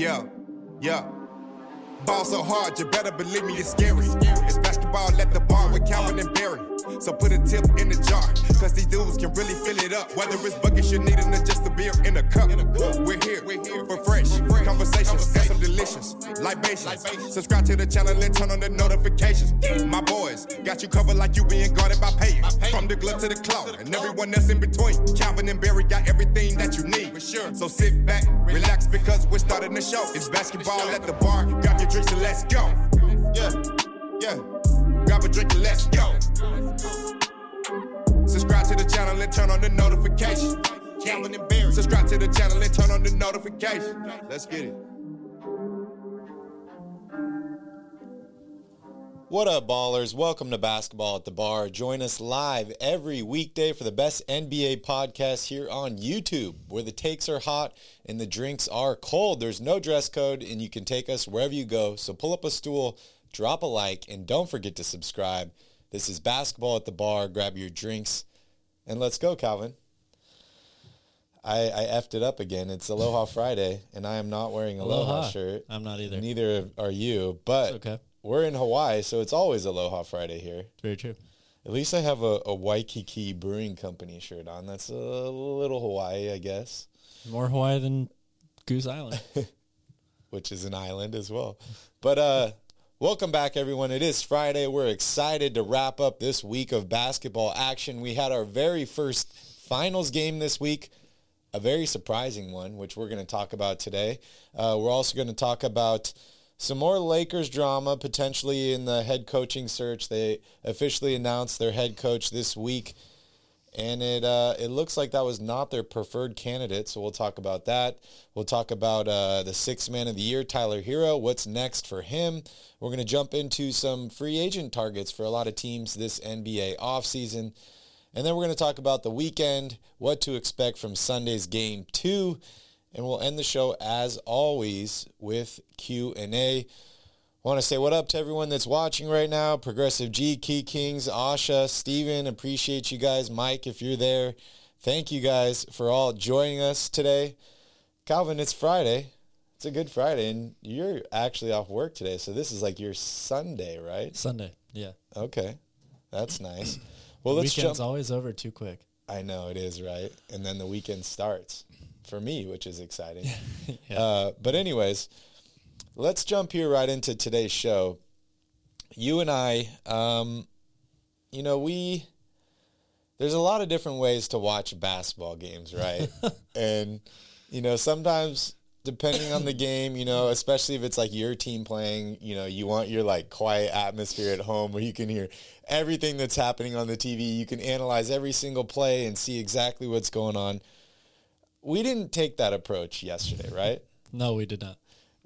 Yeah, yeah. Ball so hard, you better believe me, it's scary. It's basketball at the bar with Calvin and Barry. So put a tip in the jar, cause these dudes can really fill it up. Whether it's buckets you need or just a beer in a cup. We're here, we're here for fresh conversations, got some delicious libations. Subscribe to the channel and turn on the notifications. My boys got you covered like you being guarded by paying. From the glove to the claw, and everyone else in between. Calvin and Barry got everything that you need. For sure. So sit back, relax, because we're starting the show. It's basketball at the bar. Grab your drinks and let's go. Yeah, yeah. Grab a drink and let's go. To the channel and turn on the notification. Calvin and Barry. Subscribe to the channel and turn on the notification. Let's get it. What up, ballers? Welcome to Basketball at the Bar. Join us live every weekday for the best NBA podcast here on YouTube, where the takes are hot and the drinks are cold. There's no dress code, and you can take us wherever you go. So pull up a stool, drop a like, and don't forget to subscribe. This is Basketball at the Bar. Grab your drinks, and let's go, Calvin. I, I effed it up again. It's Aloha Friday, and I am not wearing Aloha, Aloha. shirt. I'm not either. Neither are you, but okay. we're in Hawaii, so it's always Aloha Friday here. Very true. At least I have a, a Waikiki Brewing Company shirt on. That's a little Hawaii, I guess, More Hawaii than Goose Island. which is an island as well. But uh, welcome back, everyone. It is Friday. We're excited to wrap up this week of basketball action. We had our very first finals game this week, a very surprising one, which we're going to talk about today. Uh, we're also going to talk about some more Lakers drama potentially in the head coaching search. They officially announced their head coach this week, and it uh, it looks like that was not their preferred candidate. So we'll talk about that. We'll talk about uh, the sixth man of the year, Tyler Herro. What's next for him? We're going to jump into some free agent targets for a lot of teams this NBA offseason. And then we're going to talk about the weekend, what to expect from Sunday's game two, and we'll end the show as always with Q&A. Want to say what up to everyone that's watching right now. Progressive G, Key Kings, Asha, Steven, appreciate you guys. Mike, if you're there, thank you guys for all joining us today. Calvin, it's Friday. It's a good Friday, and you're actually off work today, so this is like your Sunday, right? Sunday. Yeah. Okay, that's nice. Well, the let's weekend's jump. always over too quick. I know it is right, and then the weekend starts for me, which is exciting. Yeah. uh, but anyways, let's jump here right into today's show. You and I, um, you know, we there's a lot of different ways to watch basketball games, right? and you know, sometimes depending on the game, you know, especially if it's like your team playing, you know, you want your like quiet atmosphere at home where you can hear everything that's happening on the TV. You can analyze every single play and see exactly what's going on. We didn't take that approach yesterday, right? No, we did not.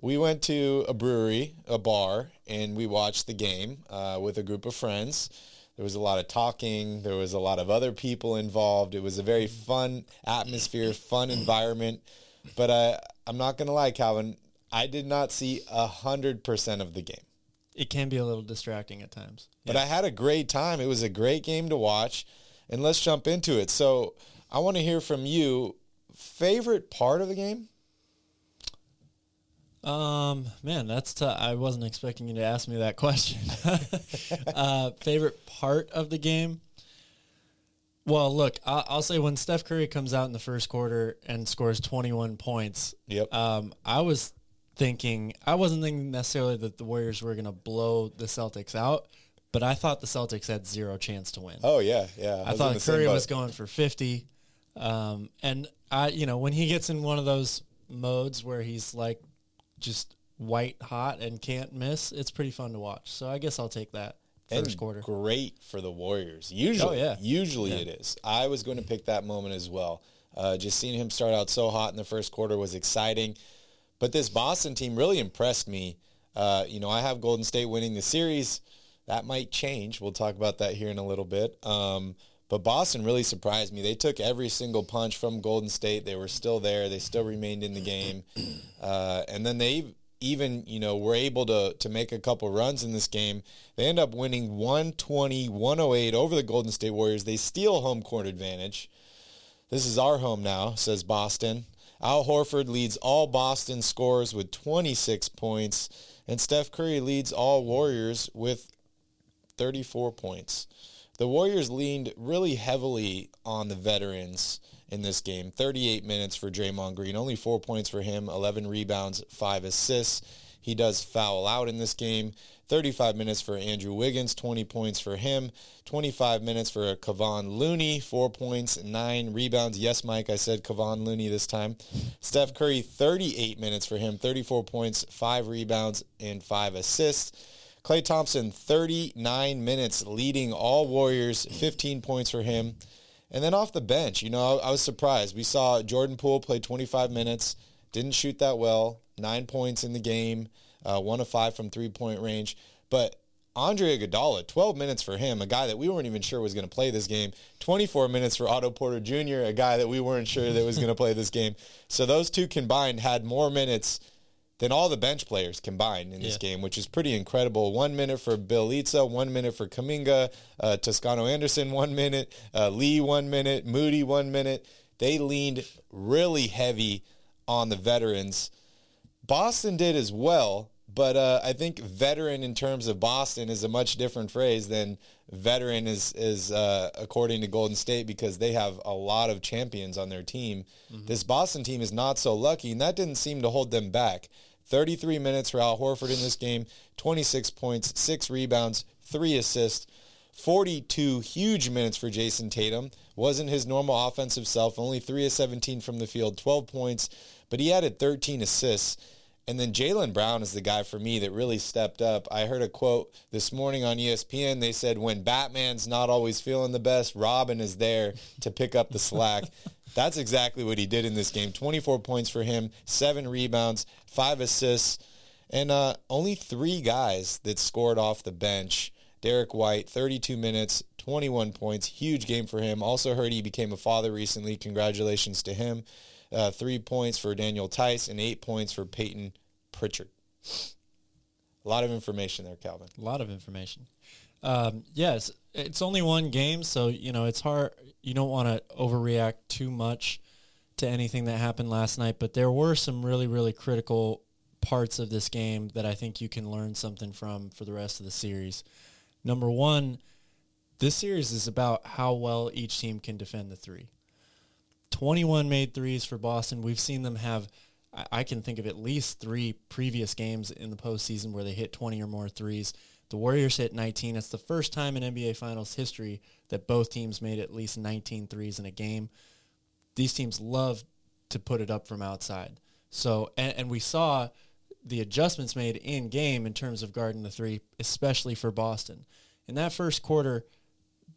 We went to a brewery, a bar, and we watched the game uh, with a group of friends. There was a lot of talking. There was a lot of other people involved. It was a very fun atmosphere, fun environment. But uh, I'm not going to lie, Calvin. I did not see a hundred percent of the game, It can be a little distracting at times. but I had a great time. It was a great game to watch, and let's jump into it. So I want to hear from you. Favorite part of the game? Um, man, that's t- I wasn't expecting you to ask me that question. uh, favorite part of the game? Well, look, I'll, I'll say when Steph Curry comes out in the first quarter and scores 21 points, Yep. um, I was thinking, I wasn't thinking necessarily that the Warriors were going to blow the Celtics out, but I thought the Celtics had zero chance to win. Oh yeah, yeah. I in thought Curry was going for 50. Um, and I, you know, when he gets in one of those modes where he's like just white hot and can't miss, it's pretty fun to watch. So I guess I'll take that first and quarter. great for the Warriors. Usually, Oh, yeah. usually Yeah. it is. I was going to pick that moment as well. Uh, just seeing him start out so hot in the first quarter was exciting. But this Boston team really impressed me. Uh, you know, I have Golden State winning the series. That might change. We'll talk about that here in a little bit. Um, but Boston really surprised me. They took every single punch from Golden State. They were still there. They still remained in the game. Uh, and then they even, you know, were able to, to make a couple runs in this game. They end up winning 120-108 over the Golden State Warriors. They steal home court advantage. This is our home now, says Boston. Al Horford leads all Boston scores with 26 points, and Steph Curry leads all Warriors with 34 points. The Warriors leaned really heavily on the veterans in this game. 38 minutes for Draymond Green, only four points for him, 11 rebounds, five assists. He does foul out in this game. 35 minutes for Andrew Wiggins, 20 points for him. 25 minutes for Kevon Looney, 4 points, 9 rebounds. Yes, Mike, I said Kevon Looney this time. Steph Curry, 38 minutes for him, 34 points, 5 rebounds, and 5 assists. Klay Thompson, 39 minutes, leading all Warriors, 15 points for him. And then off the bench, you know, I, I was surprised. We saw Jordan Poole play 25 minutes, didn't shoot that well, 9 points in the game uh, one of five from three point range. But Andre Iguodala, 12 minutes for him, a guy that we weren't even sure was going to play this game. 24 minutes for Otto Porter Jr., a guy that we weren't sure that was going to play this game. So those two combined had more minutes than all the bench players combined in this yeah. game, which is pretty incredible. One minute for Bjelica, one minute for Kuminga, uh, Toscano Anderson, one minute, uh, Lee, one minute, Moody, one minute. They leaned really heavy on the veterans. Boston did as well, but uh, I think veteran in terms of Boston is a much different phrase than veteran is is uh, according to Golden State because they have a lot of champions on their team. Mm-hmm. This Boston team is not so lucky, and that didn't seem to hold them back. 33 minutes for Al Horford in this game, 26 points, six rebounds, three assists. 42 huge minutes for Jayson Tatum. Wasn't his normal offensive self, only 3 of 17 from the field, 12 points, but he added 13 assists. And then Jaylen Brown is the guy for me that really stepped up. I heard a quote this morning on ESPN. They said, when Batman's not always feeling the best, Robin is there to pick up the slack. That's exactly what he did in this game. 24 points for him, seven rebounds, five assists, and uh, only three guys that scored off the bench. Derrick White, 32 minutes, 21 points. Huge game for him. Also heard he became a father recently. Congratulations to him uh, three points for Daniel Theis, and eight points for Payton Pritchard. A lot of information there, Calvin. A lot of information. Um, yes, it's only one game, so you know it's hard. You don't want to overreact too much to anything that happened last night, but there were some really, really critical parts of this game that I think you can learn something from for the rest of the series. Number one, this series is about how well each team can defend the three. 21 made threes for Boston. We've seen them have, I can think of at least three previous games in the postseason where they hit 20 or more threes. The Warriors hit 19. It's the first time in NBA Finals history that both teams made at least 19 threes in a game. These teams love to put it up from outside. So, and, and we saw the adjustments made in game in terms of guarding the three, especially for Boston. In that first quarter,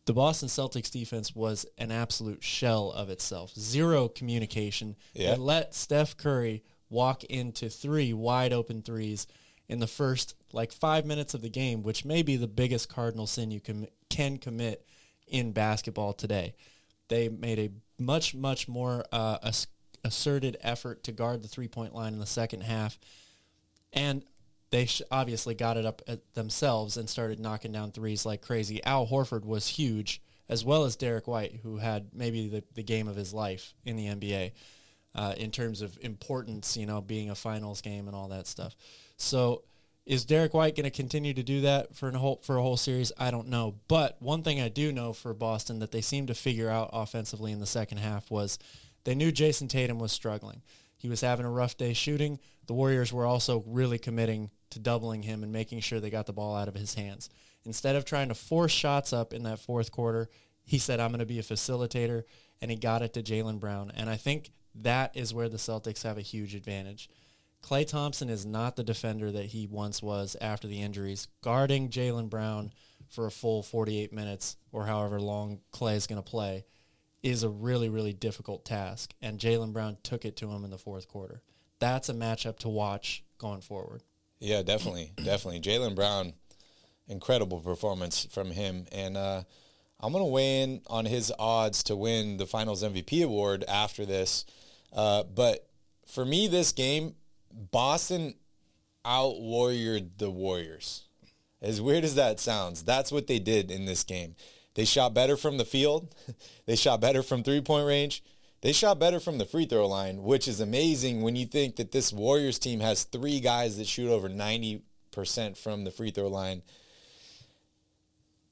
the Boston Celtics defense was an absolute shell of itself. Zero communication. Yeah. It let Steph Curry walk into three wide open threes in the first like five minutes of the game, which may be the biggest cardinal sin you can can commit in basketball today. They made a much much more uh, asserted effort to guard the three point line in the second half, and they sh- obviously got it up themselves and started knocking down threes like crazy. Al Horford was huge, as well as Derrick White, who had maybe the, the game of his life in the NBA uh, in terms of importance, you know, being a finals game and all that stuff. So is Derrick White going to continue to do that for whole for a whole series? I don't know. But one thing I do know for Boston that they seemed to figure out offensively in the second half was they knew Jayson Tatum was struggling. He was having a rough day shooting. The Warriors were also really committing to doubling him and making sure they got the ball out of his hands. Instead of trying to force shots up in that fourth quarter, he said, I'm going to be a facilitator, and he got it to Jaylen Brown. And I think that is where the Celtics have a huge advantage. Klay Thompson is not the defender that he once was after the injuries. Guarding Jaylen Brown for a full 48 minutes or however long Klay is going to play is a really, really difficult task. And Jaylen Brown took it to him in the fourth quarter. That's a matchup to watch going forward. Yeah, definitely, definitely. Jaylen Brown, incredible performance from him, and uh, I'm gonna weigh in on his odds to win the Finals MVP award after this. Uh, but for me, this game, Boston out warriored the Warriors. As weird as that sounds, that's what they did in this game. They shot better from the field. they shot better from three point range. They shot better from the free throw line, which is amazing when you think that this Warriors team has three guys that shoot over 90% from the free throw line.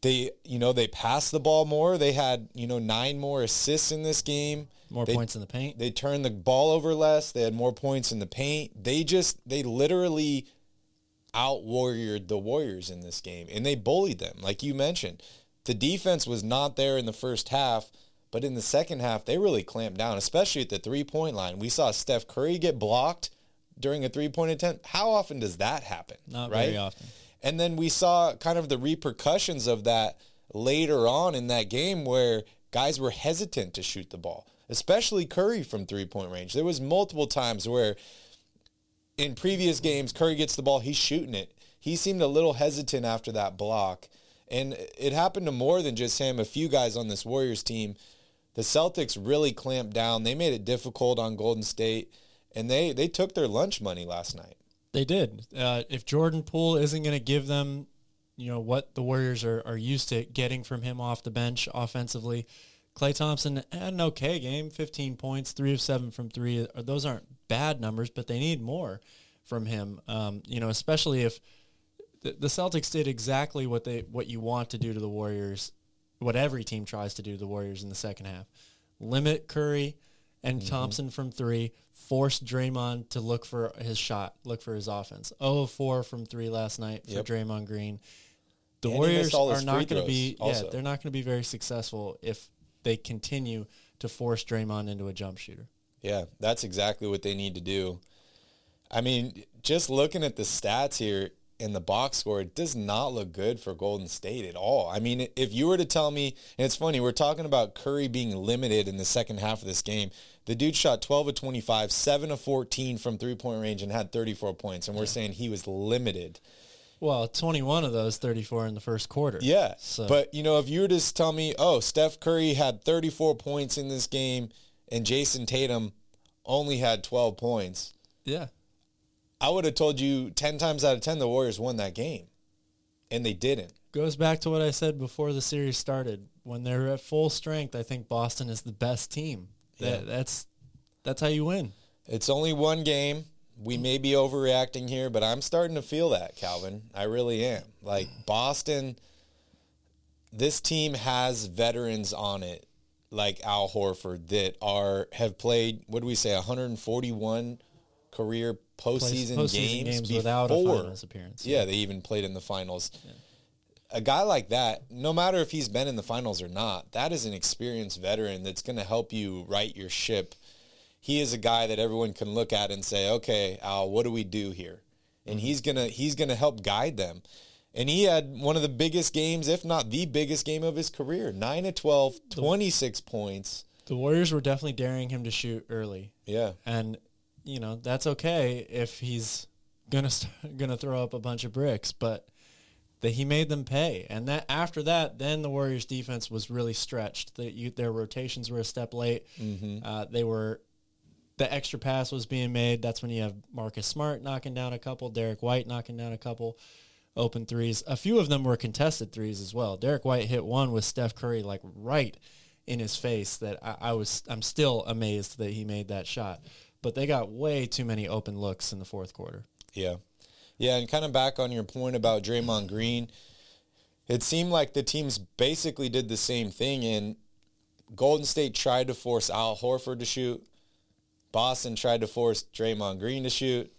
They, you know, they passed the ball more. They had, you know, nine more assists in this game. More They- points in the paint. They turned the ball over less. They had more points in the paint. They just, they literally out warriored the Warriors in this game and they bullied them. Like you mentioned, the defense was not there in the first half, but in the second half, they really clamped down, especially at the three point line. We saw Steph Curry get blocked during a three point attempt. How often does that happen? Not right? very often. And then we saw kind of the repercussions of that later on in that game where guys were hesitant to shoot the ball, especially Curry from three point range. There was multiple times where in previous games Curry gets the ball, he's shooting it. He seemed a little hesitant after that block. And it happened to more than just him, a few guys on this Warriors team. The Celtics really clamped down. They made it difficult on Golden State and they they took their lunch money last night. They did. Uh, if Jordan Poole isn't going to give them, you know, what the Warriors are, are used to getting from him off the bench offensively, Klay Thompson had an okay game, 15 points, three of seven from three. Uh, Those aren't bad numbers, but they need more from him. Um, you know, especially if the, the Celtics did exactly what they what you want to do to the Warriors, what every team tries to do to the Warriors in the second half. Limit Curry and Mm-hmm. Thompson from three, force Draymond to look for his shot, look for his offense. 0 of 4 from three last night for Yep. Draymond Green. The And Warriors are not going to be yeah, they're not going to be very successful if they continue to force Draymond into a jump shooter. Yeah, that's exactly what they need to do. I mean, just looking at the stats here in the box score, it does not look good for Golden State at all. I mean, if you were to tell me, and it's funny, we're talking about Curry being limited in the second half of this game. The dude shot 12 of 25, 7 of 14 from three-point range and had 34 points, and we're saying he was limited. Well, 21 of those 34 in the first quarter. Yeah. So But, you know, if you were to tell me, oh, Steph Curry had 34 points in this game and Jayson Tatum only had 12 points, yeah. I would have told you 10 times out of 10 the Warriors won that game. And they didn't. Goes back to what I said before the series started. When they're at full strength, I think Boston is the best team. That, That's that's how you win. It's only one game. We may be overreacting here, but I'm starting to feel that, Calvin. I really am. Like Boston, this team has veterans on it, like Al Horford, that are have played. What do we say? 141 career postseason, postseason games, games without a finals appearance. Yeah, they even played in the finals. A guy like that, no matter if he's been in the finals or not, that is an experienced veteran that's going to help you right your ship. He is a guy that everyone can look at and say, "Okay, Al, what do we do here?" And he's gonna he's gonna help guide them. And he had one of the biggest games, if not the biggest game of his career. 9 of 12, 26 points. The Warriors were definitely daring him to shoot early. Yeah. and you know that's okay if he's gonna st- gonna throw up a bunch of bricks, but that he made them pay. And that after that, then the Warriors defense was really stretched. That their rotations were a step late. Uh, they were the extra pass was being made. That's when you have Marcus Smart knocking down a couple, Derrick White knocking down a couple open threes. A few of them were contested threes as well. Derrick White hit one with Steph Curry like right in his face that I, I was I'm still amazed that he made that shot. But they got way too many open looks in the fourth quarter. Yeah. Yeah, and kind of back on your point about Draymond Green, it seemed like the teams basically did the same thing and Golden State tried to force Al Horford to shoot. Boston tried to force Draymond Green to shoot.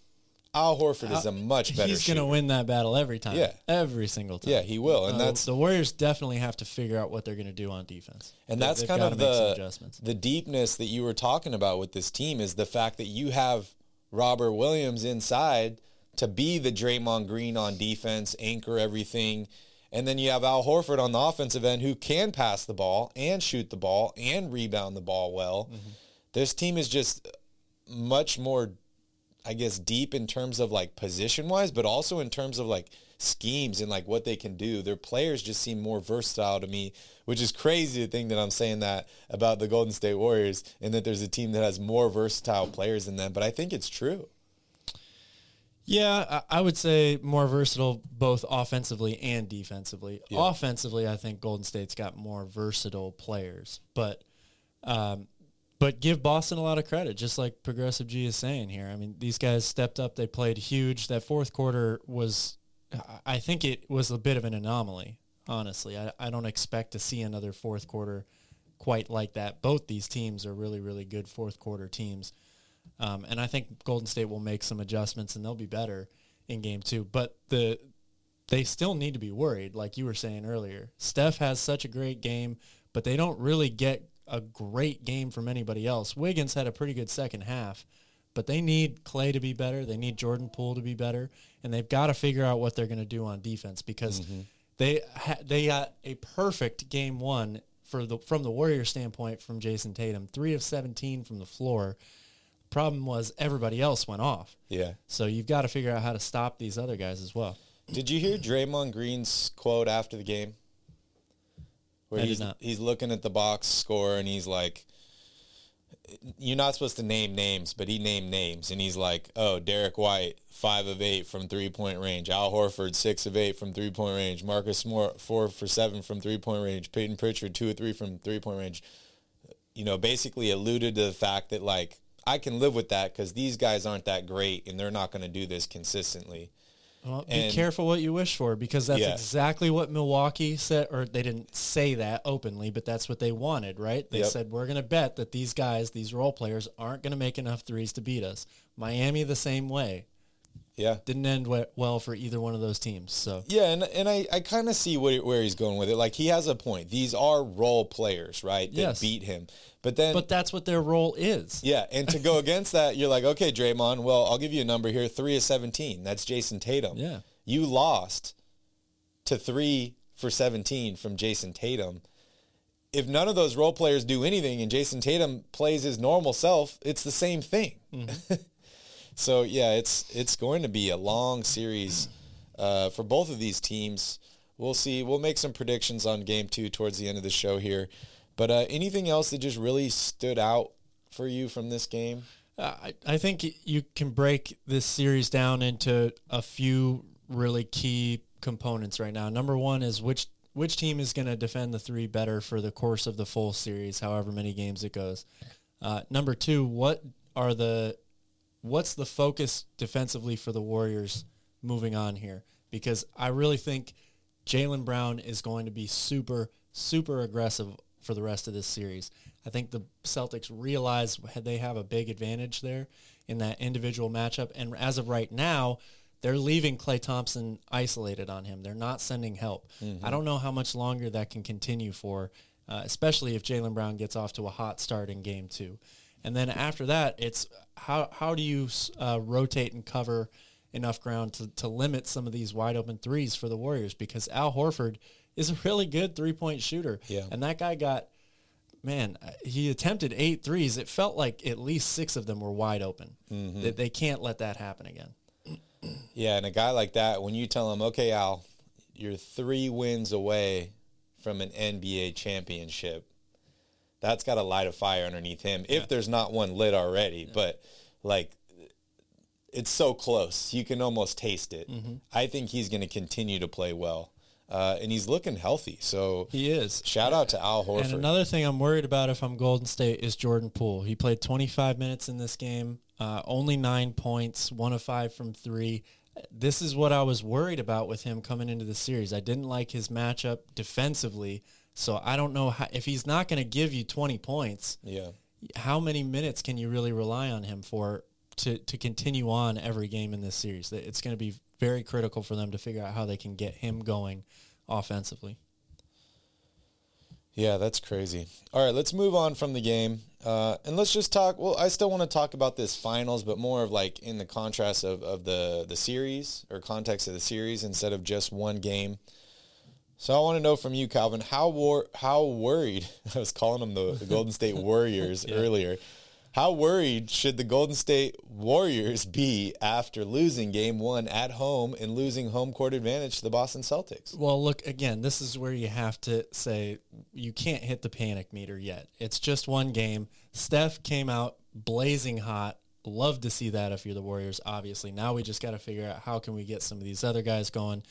Al Horford is a much better He's going to win that battle every time. Yeah. Every single time. Yeah, he will. And Uh, that's the Warriors definitely have to figure out what they're going to do on defense. And They- that's kind of the adjustments. the deepness that you were talking about with this team is the fact that you have Robert Williams inside to be the Draymond Green on defense, anchor everything. And then you have Al Horford on the offensive end who can pass the ball and shoot the ball and rebound the ball well. This team is just much more I guess deep in terms of like position wise, but also in terms of like schemes and like what they can do. Their players just seem more versatile to me, which is crazy to think that I'm saying that about the Golden State Warriors and that there's a team that has more versatile players than them. But I think it's true. Yeah, I, would say more versatile both offensively and defensively. Yeah. Offensively, I think Golden State's got more versatile players, but um, but give Boston a lot of credit, just like Progressive G is saying here. I mean, these guys stepped up. They played huge. That fourth quarter was, I think it was a bit of an anomaly, honestly. I, I don't expect to see another fourth quarter quite like that. Both these teams are really, really good fourth quarter teams. Um, and I think Golden State will make some adjustments and they'll be better in game two. But the they still need to be worried, like you were saying earlier. Steph has such a great game, but they don't really get a great game from anybody else. Wiggins had a pretty good second half, but they need Klay to be better. They need Jordan Poole to be better, and they've got to figure out what they're going to do on defense because mm-hmm. they ha- they got a perfect game one for the from the Warrior standpoint from Jason Tatum, three of seventeen from the floor. Problem was everybody else went off. Yeah. So you've got to figure out how to stop these other guys as well. Did you hear Draymond Green's quote after the game? Where I he's he's looking at the box score and he's like, "You're not supposed to name names, but he named names." And he's like, "Oh, Derrick White, five of eight from three point range. Al Horford, six of eight from three point range. Marcus Smart, four for seven from three point range. Payton Pritchard, two or three from three point range." You know, basically alluded to the fact that like I can live with that because these guys aren't that great and they're not going to do this consistently. Well, be And- careful what you wish for because that's Yeah. exactly what Milwaukee said, or they didn't say that openly, but that's what they wanted, right? They Yep. said, we're going to bet that these guys, these role players, aren't going to make enough threes to beat us. Miami, the same way. Yeah. Didn't end well for either one of those teams. So, Yeah, and and I, I kind of see what, where he's going with it. Like he has a point. These are role players, right? That Yes. beat him. But then but that's what their role is. yeah, and to go against that, you're like, okay, Draymond. Well, I'll give you a number here: three of seventeen. That's Jayson Tatum. Yeah. you lost to three for seventeen from Jayson Tatum. If none of those role players do anything and Jayson Tatum plays his normal self, it's the same thing. Mm-hmm. so yeah, it's it's going to be a long series uh, for both of these teams. We'll see. We'll make some predictions on game two towards the end of the show here. But uh, anything else that just really stood out for you from this game? Uh, I, I think you can break this series down into a few really key components right now. Number one is which which team is going to defend the three better for the course of the full series, however many games it goes. Uh, number two, what are the what's the focus defensively for the Warriors moving on here? Because I really think Jaylen Brown is going to be super, super aggressive for the rest of this series. I think the Celtics realize they have a big advantage there in that individual matchup. And as of right now, they're leaving Klay Thompson isolated on him. They're not sending help. I don't know how much longer that can continue for, uh, especially if Jaylen Brown gets off to a hot start in game two. And then after that, it's how, how do you uh, rotate and cover enough ground to, to limit some of these wide open threes for the Warriors because Al Horford is a really good three point shooter. Yeah. And that guy got, man, uh, he attempted eight threes. It felt like at least six of them were wide open. They, they can't let that happen again. Yeah, and a guy like that, when you tell him, okay, Al, you're three wins away from an NBA championship, that's got to light a fire underneath him. If there's not one lit already, but like, it's so close. You can almost taste it. I think he's going to continue to play well. Uh, and he's looking healthy. So He is. shout out to Al Horford. And another thing I'm worried about if I'm Golden State is Jordan Poole. He played 25 minutes in this game, uh, only nine points, one of five from three. This is what I was worried about with him coming into the series. I didn't like his matchup defensively, so I don't know how, if he's not going to give you 20 points. yeah. How many minutes can you really rely on him for to to continue on every game in this series? It's going to be very critical for them to figure out how they can get him going offensively. Yeah, that's crazy. All right, let's move on from the game. Uh, and let's just talk. Well, I still want to talk about this finals, but more of like in the contrast of, of the, the series or context of the series instead of just one game. So I want to know from you, Calvin, how wor- how worried, I was calling them the, the Golden State Warriors earlier. How worried should the Golden State Warriors be after losing game one at home and losing home court advantage to the Boston Celtics? Well, look again. This is where you have to say you can't hit the panic meter yet. It's just one game. Steph came out blazing hot. Love to see that if you're the Warriors. Obviously, now we just got to figure out how can we get some of these other guys going.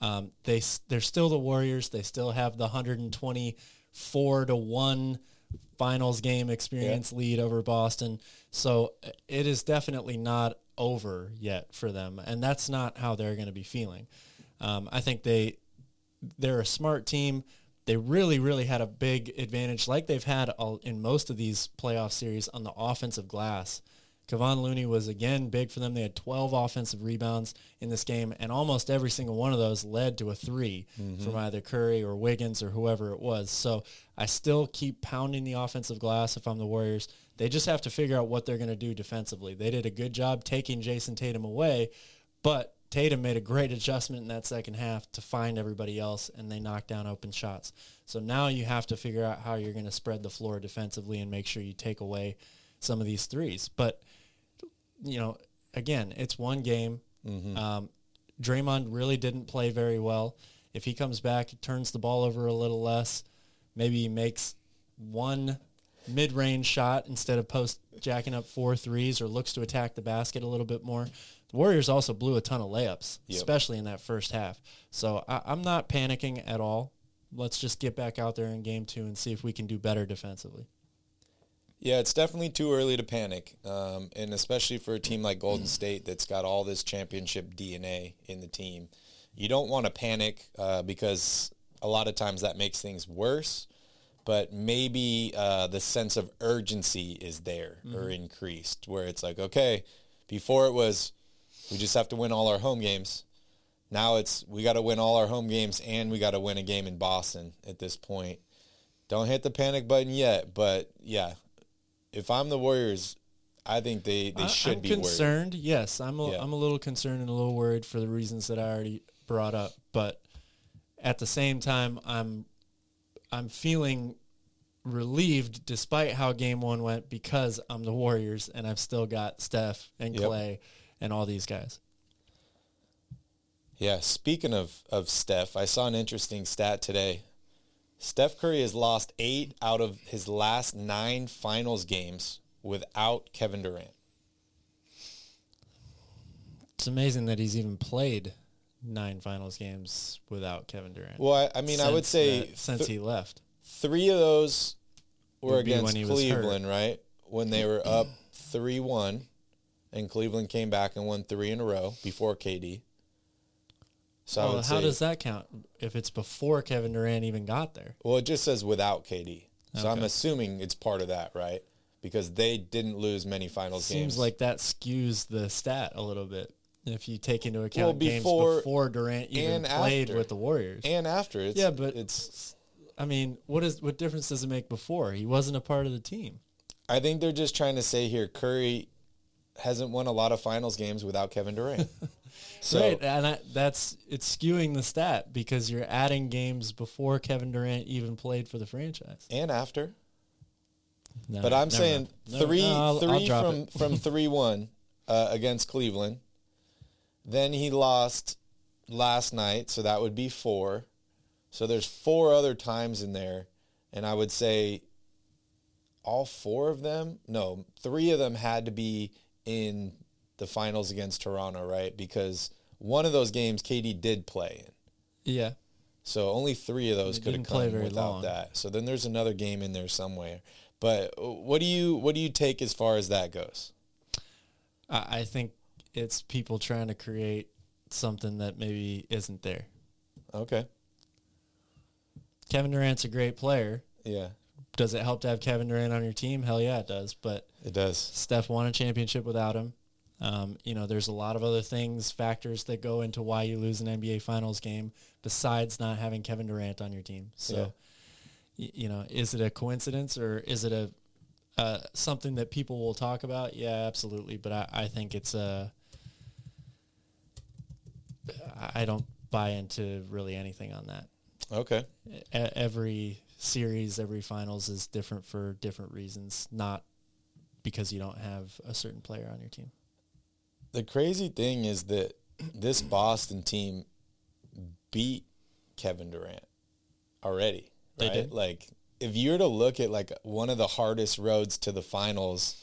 Um, they they're still the Warriors. They still have the 124 to one finals game experience lead over Boston. So uh, it is definitely not over yet for them, and that's not how they're going to be feeling. Um, I think they they're a smart team. They really, really had a big advantage, like they've had all, in most of these playoff series on the offensive glass. Kevon Looney was again big for them. They had 12 offensive rebounds in this game, and almost every single one of those led to a 3 Mm-hmm. from either Curry or Wiggins or whoever it was. So I still keep pounding the offensive glass if I'm the Warriors. They just have to figure out what they're going to do defensively. They did a good job taking Jayson Tatum away, but Tatum made a great adjustment in that second half to find everybody else, and they knocked down open shots. So now you have to figure out how you're going to spread the floor defensively and make sure you take away some of these threes. But you know, again, it's one game. Um, Draymond really didn't play very well. If he comes back, turns the ball over a little less, maybe he makes one mid-range shot instead of post jacking up four threes or looks to attack the basket a little bit more. The Warriors also blew a ton of layups, Yep. especially in that first half. So I, I'm not panicking at all. Let's just get back out there in game two and see if we can do better defensively. Yeah, it's definitely too early to panic, um, and especially for a team like Golden State that's got all this championship DNA in the team. You don't want to panic uh, because a lot of times that makes things worse. But maybe uh, the sense of urgency is there or increased, where it's like, okay, before it was we just have to win all our home games. Now it's we got to win all our home games and we got to win a game in Boston at this point. Don't hit the panic button yet, but yeah, if I'm the Warriors, I think they, they I- should I'm be concerned. Yes, I'm a, Yeah. am a little concerned and a little worried for the reasons that I already brought up. But at the same time, I'm I'm feeling relieved despite how game one went because I'm the Warriors and I've still got Steph and Yep. Klay and all these guys. Yeah, speaking of, of Steph, I saw an interesting stat today. Steph Curry has lost eight out of his last nine finals games without Kevin Durant. It's amazing that he's even played nine finals games without Kevin Durant. Well, I, I mean, I would say that- since th- he left. three of those were against he was hurt. Cleveland, right? When they were up 3 1, and Cleveland came back and won three in a row before KD. So Well, how say, does that count if it's before Kevin Durant even got there? well, it just says without KD. So I'm assuming it's part of that, right? Because they didn't lose many finals Seems games. like that skews the stat a little bit if you take into account Well, games before before Durant even played after. with the Warriors. and after it's Yeah, but- it's I mean, what is what difference does it make before? He wasn't a part of the team. I think they're just trying to say here Curry hasn't won a lot of finals games without Kevin Durant. so right, and I, that's it's skewing the stat because you're adding games before Kevin Durant even played for the franchise. and after No, But I'm saying. No, three no, I'll- I'll three from from three one uh, against Cleveland. Then he lost last night, so that would be four. So there's four other times in there, and I would say all four of them, no, three of them had to be in the finals against Toronto, right? Because one of those games KD did play in. yeah, So only three of those could have come very without long. that. So then there's another game in there somewhere. But what do you what do you take as far as that goes? I, I think it's people trying to create something that maybe isn't there. Okay. Kevin Durant's a great player. Yeah, Does it help to have Kevin Durant on your team? Hell yeah, it does. But it does. Steph won a championship without him. Um, you know, there's a lot of other things, factors that go into why you lose an NBA Finals game besides not having Kevin Durant on your team. So, y- you know, is it a coincidence or is it a uh, something that people will talk about? Yeah, absolutely. But I, I think it's a. I don't buy into really anything on that. Okay. E- every series, every finals is different for different reasons, not because you don't have a certain player on your team. The crazy thing is that this Boston team beat Kevin Durant already. They Right? did? Like if you were to look at like one of the hardest roads to the finals,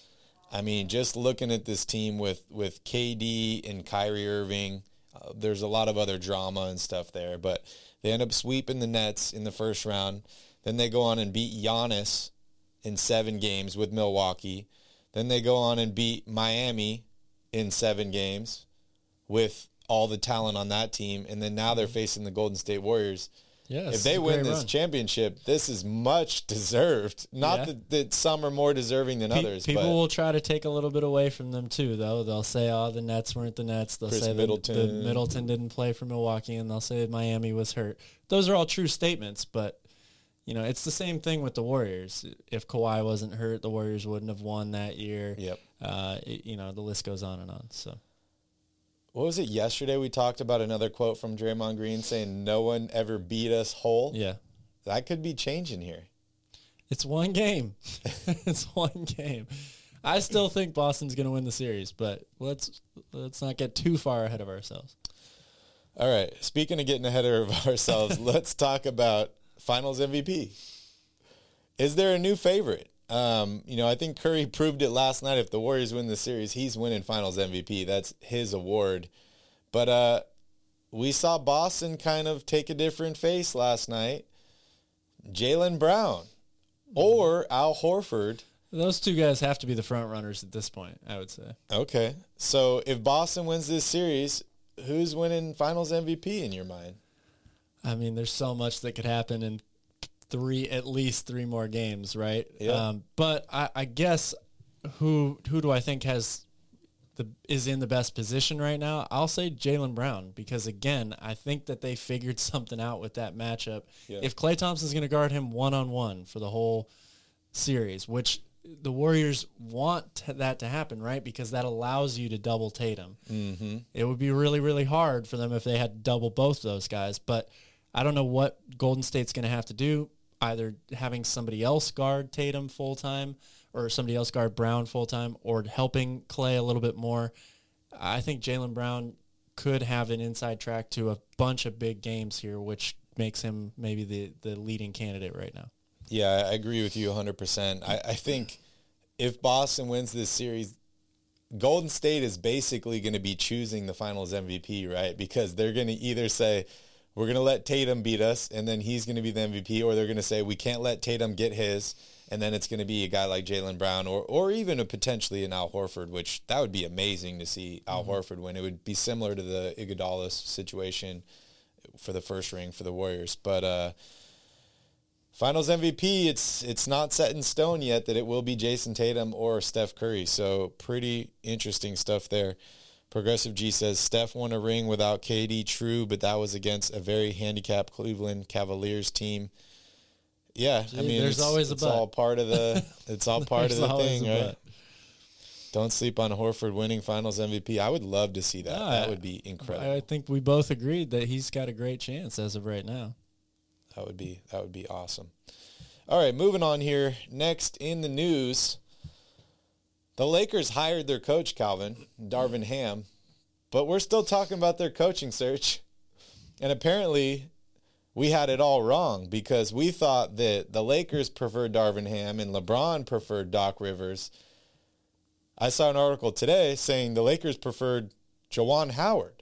I mean, just looking at this team with with KD and Kyrie Irving, uh, there's a lot of other drama and stuff there, but they end up sweeping the Nets in the first round. Then they go on and beat Giannis in seven games with Milwaukee. Then they go on and beat Miami in seven games with all the talent on that team. And then now they're facing the Golden State Warriors. Yeah, if they win this run. championship, this is much deserved. Not Yeah. that, that some are more deserving than Pe- others, people but will try to take a little bit away from them too, though. They'll say, "Oh, the Nets weren't the Nets." They'll Chris say the- The, Middleton didn't play for Milwaukee, and they'll say Miami was hurt. Those are all true statements, but you know, it's the same thing with the Warriors. If Kawhi wasn't hurt, the Warriors wouldn't have won that year. Yep. Uh, it- you know, the list goes on and on. So what was it yesterday? We talked about another quote from Draymond Green saying, "No one ever beat us whole." yeah, That could be changing here. it's one game. it's one game. I still think Boston's going to win the series, but let's let's not get too far ahead of ourselves. All right. Speaking of getting ahead of ourselves, let's talk about Finals MVP. Is there a new favorite? Um, you know, I think Curry proved it last night. If the Warriors win the series, he's winning Finals MVP. That's his award. But uh, we saw Boston kind of take a different face last night. Jaylen Brown or Al Horford. Those two guys have to be the front runners at this point, I would say. Okay. So if Boston wins this series, who's winning Finals MVP in your mind? I mean, there's so much that could happen in three, at least three more games, right? Yeah. Um, but I, I guess who who do I think has the is in the best position right now? I'll say Jaylen Brown because again, I think that they figured something out with that matchup. Yeah. If Klay Thompson's going to guard him one on one for the whole series, which the Warriors want that to happen, right? Because that allows you to double Tatum. Mm-hmm. It would be really, really hard for them if they had to double both those guys. But I don't know what Golden State's going to have to do. Either having somebody else guard Tatum full time, or somebody else guard Brown full time, or helping Klay a little bit more. I think Jaylen Brown could have an inside track to a bunch of big games here, which makes him maybe the, the leading candidate right now. Yeah, I agree with you 100%. I, I think if Boston wins this series, Golden State is basically going to be choosing the finals MVP, right? Because they're going to either say, we're going to let Tatum beat us, and then he's going to be the MVP, or they're going to say, we can't let Tatum get his, and then it's going to be a guy like Jaylen Brown, or, or even a potentially an Al Horford, which that would be amazing to see Al Horford win. It would be similar to the Iguodala situation for the first ring for the Warriors. But, uh, Finals MVP, it's it's not set in stone yet that it will be Jayson Tatum or Steph Curry. So pretty interesting stuff there. Progressive G says Steph won a ring without KD, true, but that was against a very handicapped Cleveland Cavaliers team. Yeah, I mean, there's it's, always a it's all part of the it's all part of the thing, right? Don't sleep on Horford winning Finals MVP. I would love to see that. That would be incredible. I think we both agreed that he's got a great chance as of right now. That would be that would be awesome. All right, moving on here. Next in the news, the Lakers hired their coach Calvin Darvin Ham, but we're still talking about their coaching search. And apparently, we had it all wrong because we thought that the Lakers preferred Darvin Ham and LeBron preferred Doc Rivers. I saw an article today saying the Lakers preferred Juwan Howard.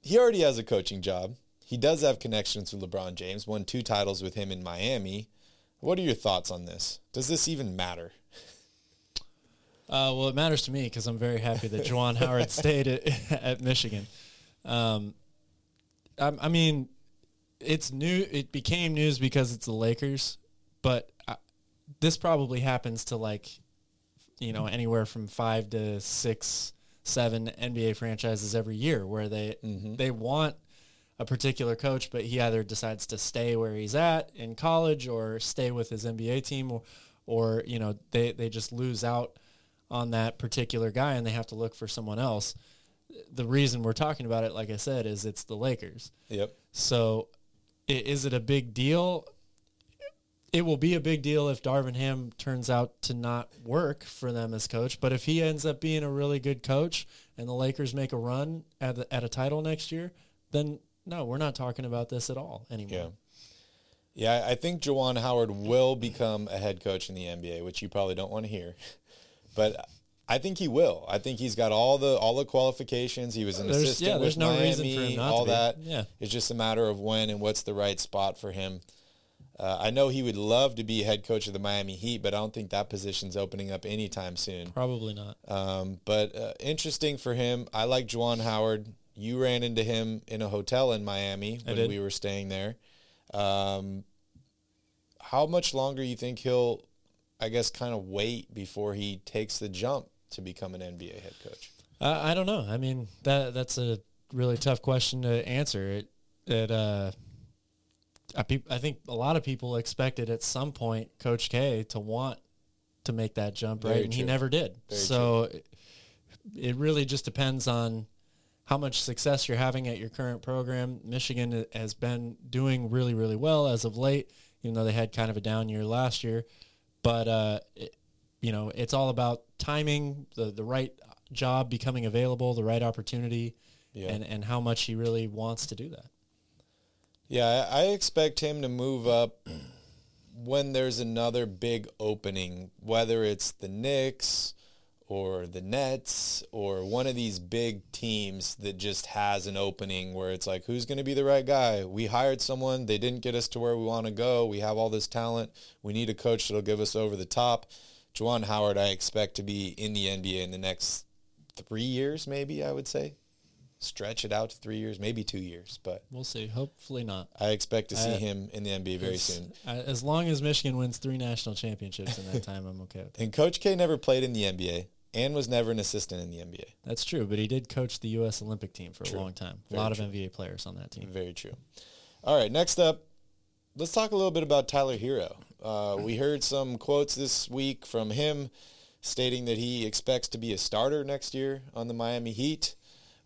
He already has a coaching job. He does have connections with LeBron James, won two titles with him in Miami. What are your thoughts on this? Does this even matter? Uh, well, it matters to me because I'm very happy that Juwan Howard stayed at, at Michigan. Um, I, I mean, it's new. It became news because it's the Lakers, but I, this probably happens to like, you know, anywhere from five to six, seven NBA franchises every year, where they they want a particular coach, but he either decides to stay where he's at in college or stay with his NBA team, or, or you know, they they just lose out on that particular guy and they have to look for someone else. The reason we're talking about it, like I said, is it's the Lakers. Yep. So is it a big deal? It will be a big deal if Darvin Ham turns out to not work for them as coach. But if he ends up being a really good coach and the Lakers make a run at, the, at a title next year, then no, we're not talking about this at all anymore. Yeah. Yeah, I think Juwan Howard will become a head coach in the NBA, which you probably don't want to hear. But I think he will. I think he's got all the all the qualifications. He was an There's- assistant yeah, with there's no Miami, reason for him not to all that. Yeah. It's just a matter of when and what's the right spot for him. Uh, I know he would love to be head coach of the Miami Heat, but I don't think that position's opening up anytime soon. Probably not. Um, but uh, interesting for him. I like Juwan Howard. You ran into him in a hotel in Miami when we were staying there. Um, how much longer you think he'll, I guess, kind of wait before he takes the jump to become an NBA head coach? Uh, I don't know. I mean that that's a really tough question to answer. It it uh, I, think a lot of people expected at some point Coach K to want to make that jump, right? Very and he never did. Very so it, it really just depends on how much success you're having at your current program. Michigan has been doing really really well as of late, even though they had kind of a down year last year. But uh, it, you know, it's all about timing, the the right job becoming available, the right opportunity, Yeah. and and how much he really wants to do that. Yeah, I I expect him to move up when there's another big opening, whether it's the Knicks or the Nets or one of these big teams that just has an opening where it's like, who's going to be the right guy? We hired someone. They didn't get us to where we want to go. We have all this talent. We need a coach that'll give us over the top. Juwan Howard, I expect to be in the NBA in the next three years, maybe, I would say. Stretch it out to three years, maybe two years, but We'll see. Hopefully not. I expect to see I- him in the NBA very soon. As long as Michigan wins three national championships in that time, I'm okay with that. And Coach K never played in the NBA and was never an assistant in the NBA. That's true, but he did coach the U.S. Olympic team for True. a long time. A lot true. of NBA players on that team. Very true. All right, next up, let's talk a little bit about Tyler Herro. Uh, we heard some quotes this week from him stating that he expects to be a starter next year on the Miami Heat.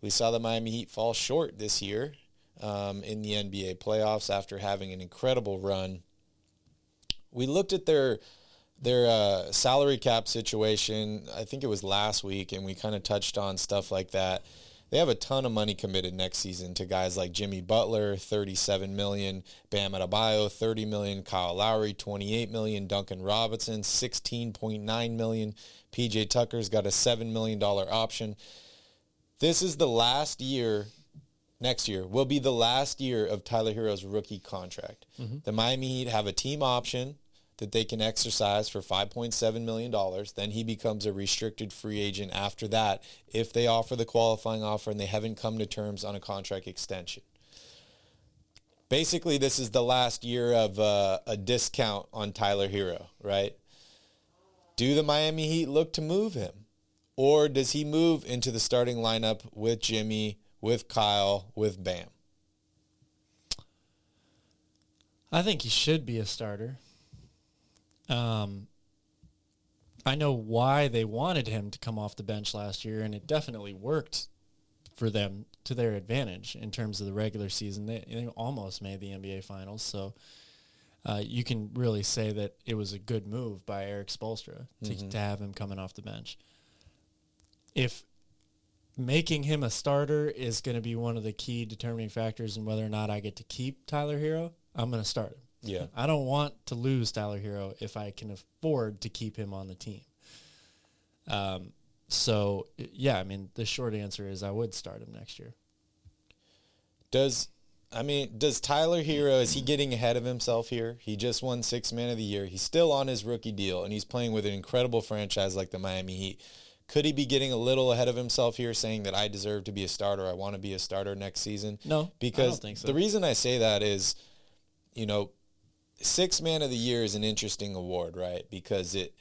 We saw the Miami Heat fall short this year um, in the NBA playoffs after having an incredible run. We looked at their their uh, salary cap situation. I think it was last week, and we kind of touched on stuff like that. They have a ton of money committed next season to guys like Jimmy Butler, 37 million, Bam Adebayo, 30 million, Kyle Lowry, 28 million, Duncan Robinson, 16.9 million, PJ Tucker's got a 7 million dollar option. This is the last year next year will be the last year of Tyler Herro's rookie contract. The Miami Heat have a team option that they can exercise for $5.7 million. Then he becomes a restricted free agent after that if they offer the qualifying offer and they haven't come to terms on a contract extension. Basically, this is the last year of uh, a discount on Tyler Herro, right? Do the Miami Heat look to move him? Or does he move into the starting lineup with Jimmy, with Kyle, with Bam? I think he should be a starter. Um, I know why they wanted him to come off the bench last year, and it definitely worked for them to their advantage in terms of the regular season. They, they almost made the NBA Finals, so uh, you can really say that it was a good move by Erik Spoelstra to, to have him coming off the bench. If making him a starter is going to be one of the key determining factors in whether or not I get to keep Tyler Herro, I'm going to start him. Yeah. I don't want to lose Tyler Herro if I can afford to keep him on the team. Um, so yeah, I mean, the short answer is I would start him next year. Does I mean, does Tyler Herro is he getting ahead of himself here? He just won six man of the year. He's still on his rookie deal and he's playing with an incredible franchise like the Miami Heat. Could he be getting a little ahead of himself here saying that I deserve to be a starter, I want to be a starter next season? No, I Because don't think so. the reason I say that is, you know, six man of the year is an interesting award, right? Because it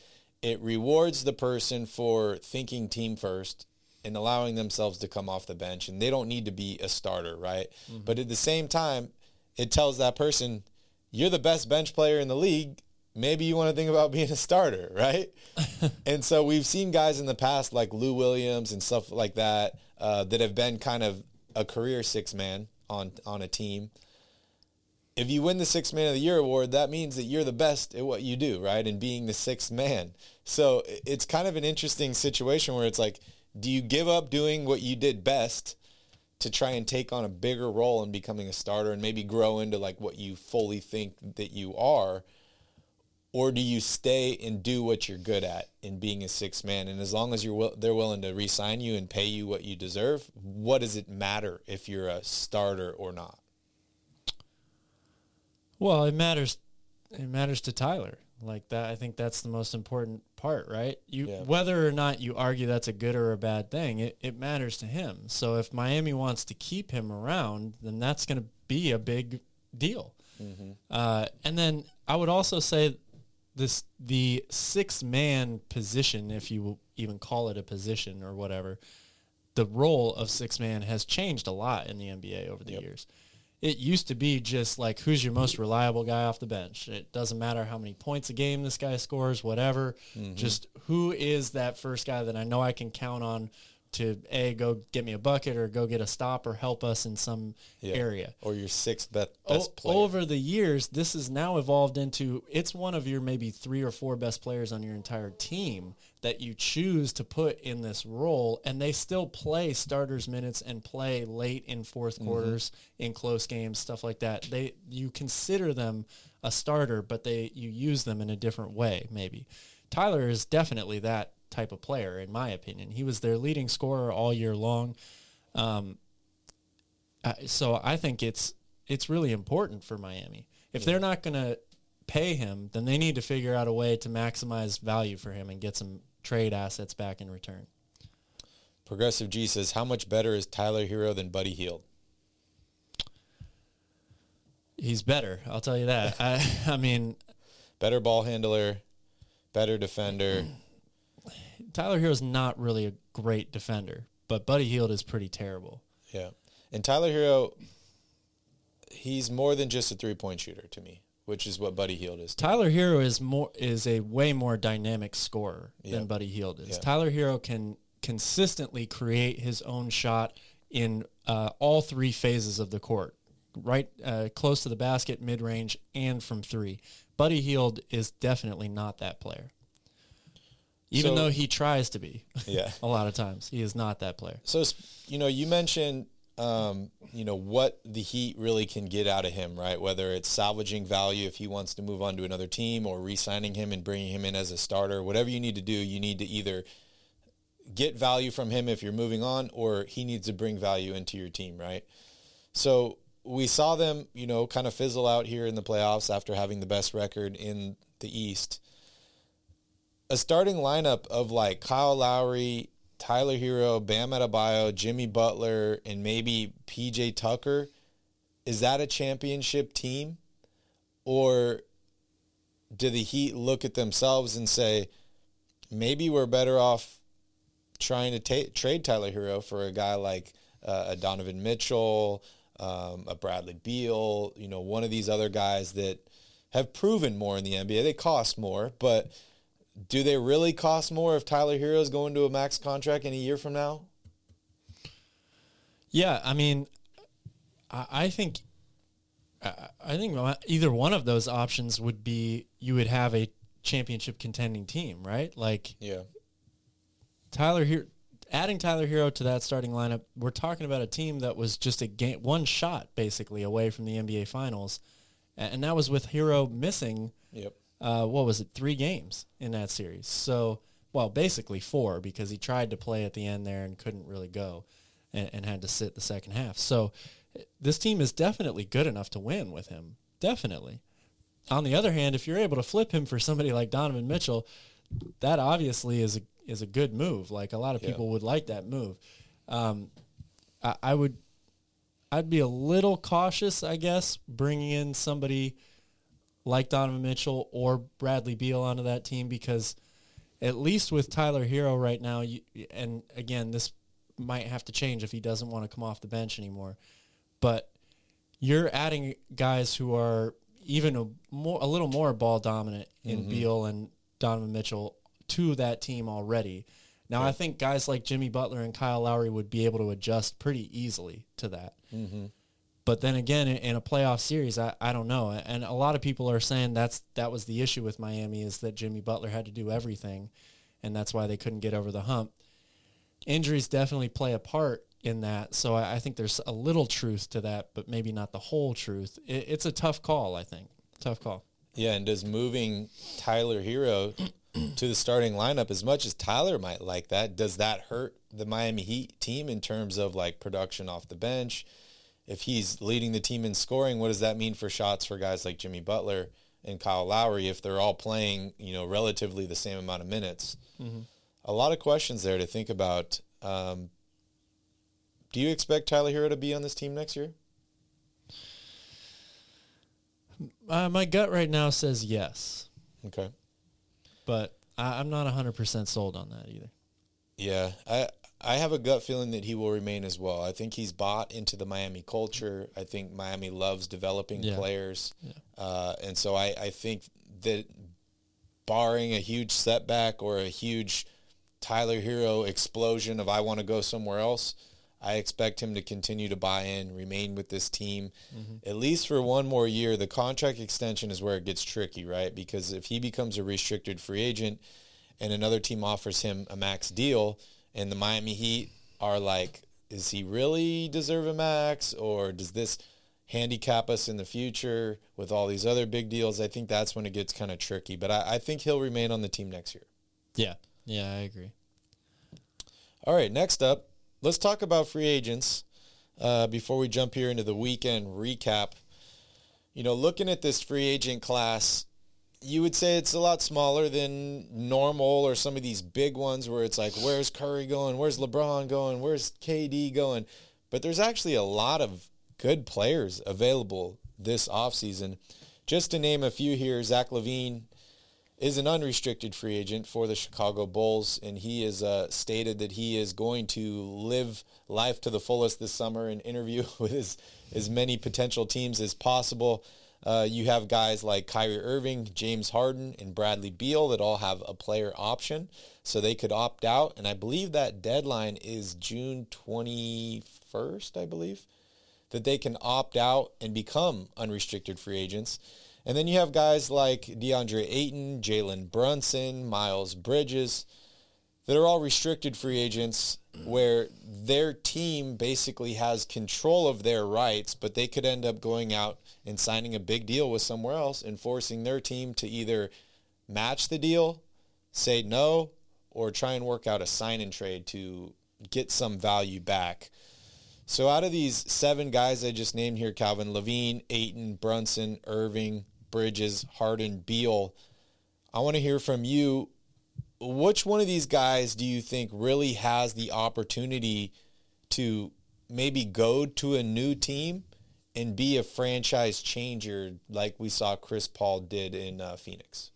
it rewards the person for thinking team first and allowing themselves to come off the bench and they don't need to be a starter, right? But at the same time, it tells that person you're the best bench player in the league. Maybe you want to think about being a starter, right? and so we've seen guys in the past like Lou Williams and stuff like that uh, that have been kind of a career six man on on a team if you win the sixth man of the year award, that means that you're the best at what you do, right? And being the sixth man. So it's kind of an interesting situation where it's like, do you give up doing what you did best to try and take on a bigger role in becoming a starter and maybe grow into like what you fully think that you are? Or do you stay and do what you're good at in being a sixth man? And as long as you're will, they're willing to re-sign you and pay you what you deserve, what does it matter if you're a starter or not? Well, it matters. it matters to Tyler. Like that, I think that's the most important part, right? You Yeah. whether or not you argue that's a good or a bad thing, it, it matters to him. So if Miami wants to keep him around, then that's going to be a big deal. Uh, and then I would also say this the six man position, if you will even call it a position or whatever, the role of six man has changed a lot in the NBA over the years. It used to be just like who's your most reliable guy off the bench. It doesn't matter how many points a game this guy scores, whatever. Mm-hmm. Just who is that first guy that I know I can count on to a go get me a bucket or go get a stop or help us in some Yeah. area. Or your sixth best, O- player. over the years, this has now evolved into it's one of your maybe three or four best players on your entire team that you choose to put in this role, and they still play starters minutes and play late in 4th Mm-hmm. quarters in close games, stuff like that. They you consider them a starter, but they you use them in a different way, maybe. Tyler is definitely that type of player, in my opinion. He was their leading scorer all year long. Uh, so I think it's it's really important for Miami. If they're not going to pay him, then they need to figure out a way to maximize value for him and get some trade assets back in return. Progressive G says, how much better is Tyler Herro than Buddy Hield? He's better, I'll tell you that. I I mean, Better ball handler, better defender. Tyler Herro's not really a great defender, but Buddy Hield is pretty terrible. Yeah. And Tyler Herro, he's more than just a three point shooter to me, which is what Buddy Hield is. Tyler Herro is more is a way more dynamic scorer Yeah. than Buddy Hield is. Yeah. Tyler Herro can consistently create his own shot in uh, all three phases of the court, right uh, close to the basket, mid range, and from three. Buddy Hield is definitely not that player. Even So- though he tries to be, Yeah. a lot of times he is not that player. So, you know, you mentioned, um, you know, what the Heat really can get out of him, right? Whether it's salvaging value if he wants to move on to another team or re-signing him and bringing him in as a starter. Whatever you need to do, you need to either get value from him if you're moving on or he needs to bring value into your team, right? So we saw them, you know, kind of fizzle out here in the playoffs after having the best record in the East a starting lineup of like Kyle Lowry, Tyler Herro, Bam Adebayo, Jimmy Butler, and maybe PJ Tucker, is that a championship team? Or do the Heat look at themselves and say, maybe we're better off trying to ta- trade Tyler Herro for a guy like uh, a Donovan Mitchell, um, a Bradley Beal, you know, one of these other guys that have proven more in the NBA. They cost more, but do they really cost more if Tyler Herro is going to a max contract in a year from now? Yeah, I mean, I, I think, I, I think either one of those options would be you would have a championship contending team, right? Like Yeah. Tyler Herro, adding Tyler Herro to that starting lineup, we're talking about a team that was just a game, one shot basically away from the NBA Finals, and that was with Herro missing. Yep. Uh, what was it? Three games in that series. So, well, basically four because he tried to play at the end there and couldn't really go, and, and had to sit the second half. So, this team is definitely good enough to win with him. Definitely. On the other hand, if you're able to flip him for somebody like Donovan Mitchell, that obviously is a is a good move. Like a lot of Yeah. people would like that move. Um, I, I would, I'd be a little cautious, I guess, bringing in somebody like Donovan Mitchell or Bradley Beal onto that team because at least with Tyler Herro right now, you, and again, this might have to change if he doesn't want to come off the bench anymore. But you're adding guys who are even a more a little more ball dominant in mm-hmm. Beal and Donovan Mitchell to that team already. Now I think guys like Jimmy Butler and Kyle Lowry would be able to adjust pretty easily to that. Mm-hmm. But then again, in, a playoff series, I, I don't know. And a lot of people are saying that's that was the issue with Miami is that Jimmy Butler had to do everything, and that's why they couldn't get over the hump. Injuries definitely play a part in that, so I, I think there's a little truth to that, but maybe not the whole truth. It, it's a tough call, I think. Tough call. Yeah, and does moving Tyler Herro to the starting lineup as much as Tyler might like that, does that hurt the Miami Heat team in terms of like production off the bench? If he's leading the team in scoring, what does that mean for shots for guys like Jimmy Butler? and Kyle Lowry if they're all playing, you know, relatively the same amount of minutes. A lot of questions there to think about. Um, do you expect Tyler Herro to be on this team next year? Uh, my gut right now says yes, Okay. but I, I'm not 100% sold on that either. Yeah, I I have a gut feeling that he will remain as well. I think he's bought into the Miami culture. I think Miami loves developing Yeah. players, uh, and so I, I think that barring a huge setback or a huge Tyler Herro explosion of I want to go somewhere else, I expect him to continue to buy in, remain with this team, at least for one more year. The contract extension is where it gets tricky, right? Because if he becomes a restricted free agent and another team offers him a max deal, and the Miami Heat are like, is he really deserve a max, or does this handicap us in the future with all these other big deals? I think that's when it gets kind of tricky. But I, I think he'll remain on the team next year. Yeah. Yeah, I agree. All right, next up, let's talk about free agents uh, before we jump here into the weekend recap. You know, looking at this free agent class, you would say it's a lot smaller than normal or some of these big ones where it's like, where's Curry going? Where's LeBron going? Where's KD going? But there's actually a lot of good players available this offseason. Just to name a few here, Zach LaVine is an unrestricted free agent for the Chicago Bulls, and he has uh, stated that he is going to live life to the fullest this summer and interview with as, as many potential teams as possible. Uh, you have guys like Kyrie Irving, James Harden, and Bradley Beal that all have a player option, so they could opt out. And I believe that deadline is June 21st, I believe, that they can opt out and become unrestricted free agents. And then you have guys like DeAndre Ayton, Jalen Brunson, Miles Bridges that are all restricted free agents where their team basically has control of their rights, but they could end up going out and signing a big deal with somewhere else and forcing their team to either match the deal, say no, or try and work out a sign and trade to get some value back. So out of these seven guys I just named here, Calvin, LaVine, Ayton, Brunson, Irving, Bridges, Harden, Beal, I want to hear from you. Which one of these guys do you think really has the opportunity to maybe go to a new team and be a franchise changer like we saw Chris Paul did in uh, Phoenix?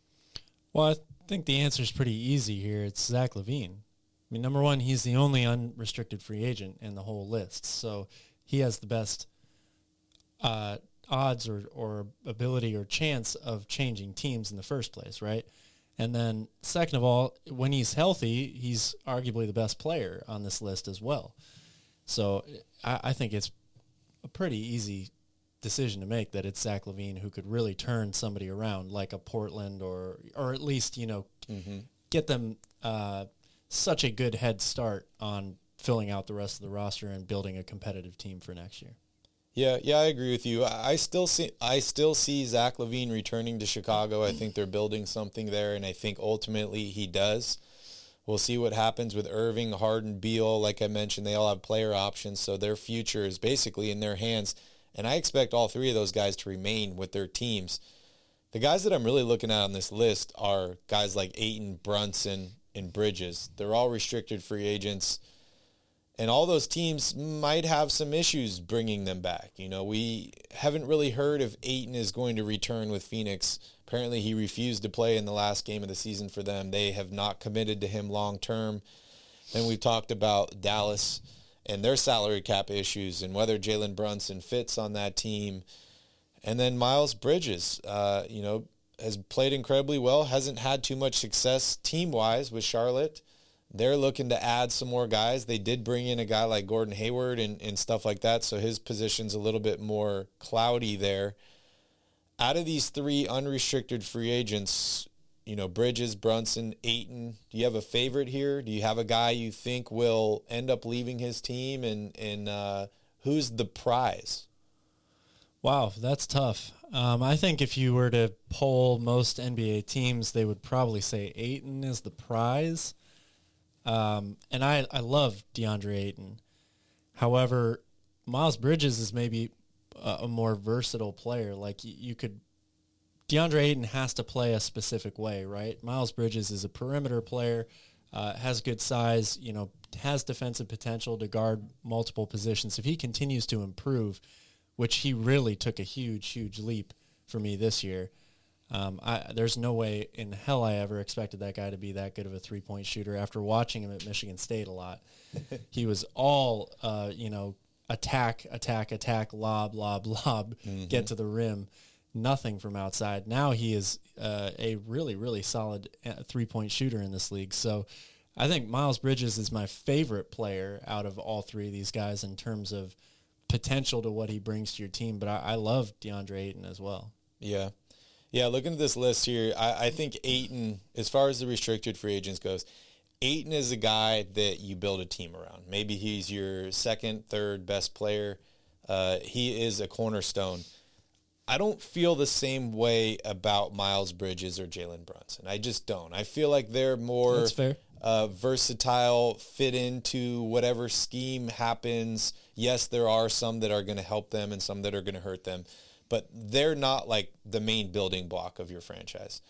Well, I think the answer is pretty easy here. It's Zach LaVine. I mean, number one, he's the only unrestricted free agent in the whole list, so he has the best uh, odds or, or ability or chance of changing teams in the first place, right? And then, second of all, when he's healthy, he's arguably the best player on this list as well. So I, I think it's a pretty easy decision to make that it's Zach LaVine who could really turn somebody around, like a Portland or or at least you know get them uh, such a good head start on filling out the rest of the roster and building a competitive team for next year. Yeah, yeah, I agree with you. I still see I still see Zach LaVine returning to Chicago. I think they're building something there, and I think ultimately he does. We'll see what happens with Irving, Harden, Beal. Like I mentioned, they all have player options, so their future is basically in their hands. And I expect all three of those guys to remain with their teams. The guys that I'm really looking at on this list are guys like Ayton, Brunson, and Bridges. They're all restricted free agents. And all those teams might have some issues bringing them back. You know, we haven't really heard if Ayton is going to return with Phoenix. Apparently, he refused to play in the last game of the season for them. They have not committed to him long term. Then we've talked about Dallas and their salary cap issues and whether Jalen Brunson fits on that team. And then Miles Bridges, uh, you know, has played incredibly well, hasn't had too much success team wise with Charlotte. They're looking to add some more guys. They did bring in a guy like Gordon Hayward and, and stuff like that, so his position's a little bit more cloudy there. Out of these three unrestricted free agents, you know, Bridges, Brunson, Ayton, do you have a favorite here? Do you have a guy you think will end up leaving his team and, and uh, who's the prize? Wow, that's tough. Um, I think if you were to poll most NBA teams, they would probably say Ayton is the prize. Um, and I, I love DeAndre Ayton. However, Miles Bridges is maybe a, a more versatile player. Like you, you could DeAndre Ayton has to play a specific way, right? Miles Bridges is a perimeter player, uh, has good size, you know, has defensive potential to guard multiple positions. If he continues to improve, which he really took a huge, huge leap for me this year. Um, I, there's no way in hell I ever expected that guy to be that good of a three point shooter. After watching him at Michigan State a lot, he was all uh, you know attack, attack, attack, lob, lob, lob, mm-hmm. get to the rim. Nothing from outside. Now he is uh, a really, really solid uh, three point shooter in this league. So I think Miles Bridges is my favorite player out of all three of these guys in terms of potential to what he brings to your team. But I, I love DeAndre Ayton as well. Yeah. Yeah, looking at this list here, I, I think Ayton, as far as the restricted free agents goes, Ayton is a guy that you build a team around. Maybe he's your second, third best player. Uh, he is a cornerstone. I don't feel the same way about Miles Bridges or Jalen Brunson. I just don't. I feel like they're more uh, versatile, fit into whatever scheme happens. Yes, there are some that are going to help them and some that are going to hurt them but they're not like the main building block of your franchise.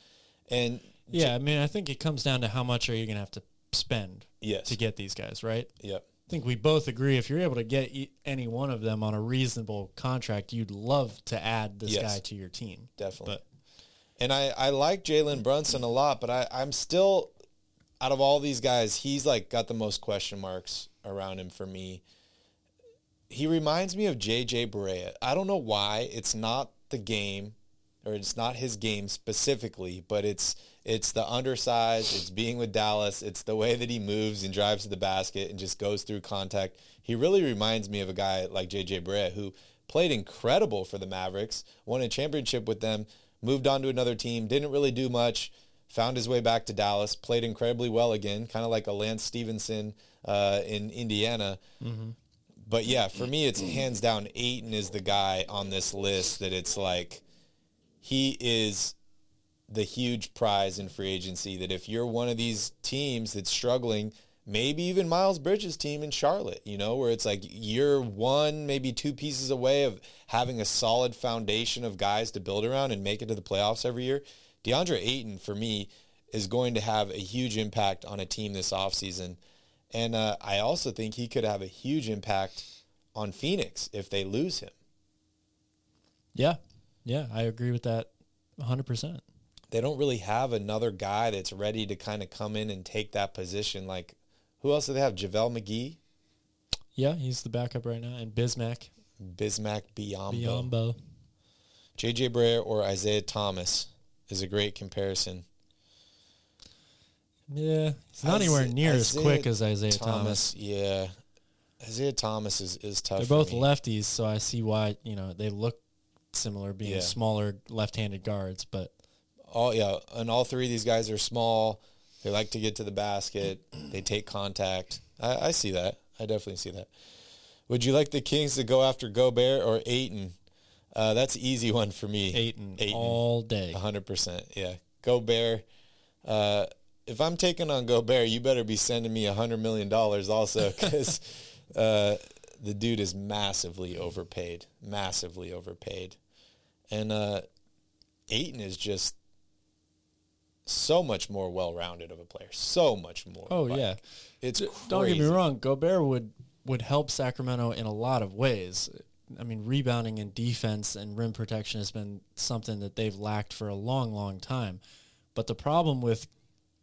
And yeah, I mean, I think it comes down to how much are you going to have to spend yes. to get these guys, right? Yep. I think we both agree if you're able to get any one of them on a reasonable contract, you'd love to add this yes. guy to your team. Definitely. But, and I, I like Jalen Brunson a lot, but I, I'm still, out of all these guys, he's like got the most question marks around him for me he reminds me of JJ Barea. I don't know why. It's not the game or it's not his game specifically, but it's it's the undersize, it's being with Dallas, it's the way that he moves and drives to the basket and just goes through contact. He really reminds me of a guy like JJ Barea who played incredible for the Mavericks, won a championship with them, moved on to another team, didn't really do much, found his way back to Dallas, played incredibly well again, kind of like a Lance Stephenson uh, in Indiana. Mm-hmm but yeah, for me, it's hands down. Ayton is the guy on this list that it's like he is the huge prize in free agency. That if you're one of these teams that's struggling, maybe even Miles Bridges' team in Charlotte, you know, where it's like you're one, maybe two pieces away of having a solid foundation of guys to build around and make it to the playoffs every year. DeAndre Ayton, for me, is going to have a huge impact on a team this offseason. And uh, I also think he could have a huge impact on Phoenix if they lose him. Yeah. Yeah, I agree with that 100%. They don't really have another guy that's ready to kind of come in and take that position. Like, who else do they have? JaVale McGee? Yeah, he's the backup right now. And Bismack. Bismack Biyombo. Biyombo. J.J. Barea or Isaiah Thomas is a great comparison. Yeah, he's not anywhere near Isaiah as quick as Isaiah Thomas. Thomas. Yeah, Isaiah Thomas is, is tough. They're both me. lefties, so I see why you know they look similar, being yeah. smaller left-handed guards. But all yeah, and all three of these guys are small. They like to get to the basket. they take contact. I, I, see that. I definitely see that. Would you like the Kings to go after Gobert or Ayton? Uh, that's an easy one for me. Ayton, Ayton all day. hundred percent. Yeah, Gobert. Uh, if I'm taking on Gobert, you better be sending me a hundred million dollars also because uh, the dude is massively overpaid, massively overpaid, and uh, Ayton is just so much more well-rounded of a player, so much more. Oh like, yeah, it's D- don't get me wrong. Gobert would would help Sacramento in a lot of ways. I mean, rebounding and defense and rim protection has been something that they've lacked for a long, long time. But the problem with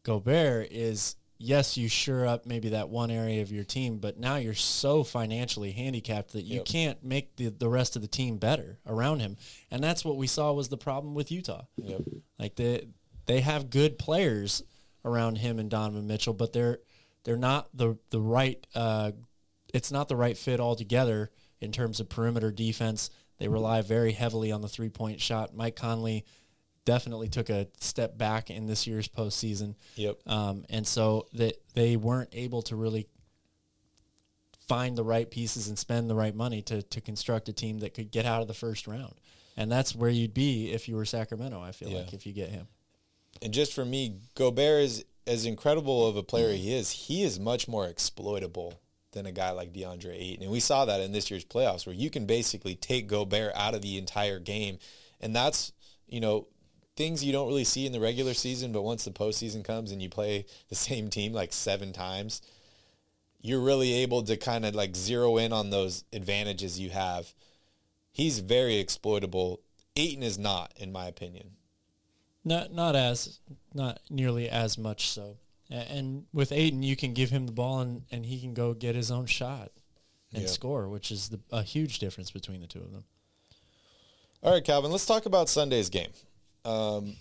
Gobert is yes, you sure up maybe that one area of your team, but now you're so financially handicapped that you yep. can't make the, the rest of the team better around him. And that's what we saw was the problem with Utah. Yep. Like they they have good players around him and Donovan Mitchell, but they're they're not the the right uh, it's not the right fit altogether in terms of perimeter defense. They rely very heavily on the three point shot. Mike Conley definitely took a step back in this year's postseason. Yep. Um, and so that they weren't able to really find the right pieces and spend the right money to to construct a team that could get out of the first round. And that's where you'd be if you were Sacramento. I feel yeah. like if you get him. And just for me, Gobert is as incredible of a player he is. He is much more exploitable than a guy like DeAndre Ayton, and we saw that in this year's playoffs, where you can basically take Gobert out of the entire game, and that's you know things you don't really see in the regular season, but once the postseason comes and you play the same team like seven times, you're really able to kind of like zero in on those advantages you have. He's very exploitable. Ayton is not, in my opinion. Not not as not nearly as much so. And with Ayton, you can give him the ball and, and he can go get his own shot and score, which is the, a huge difference between the two of them. All right, Calvin, let's talk about Sunday's game. Um,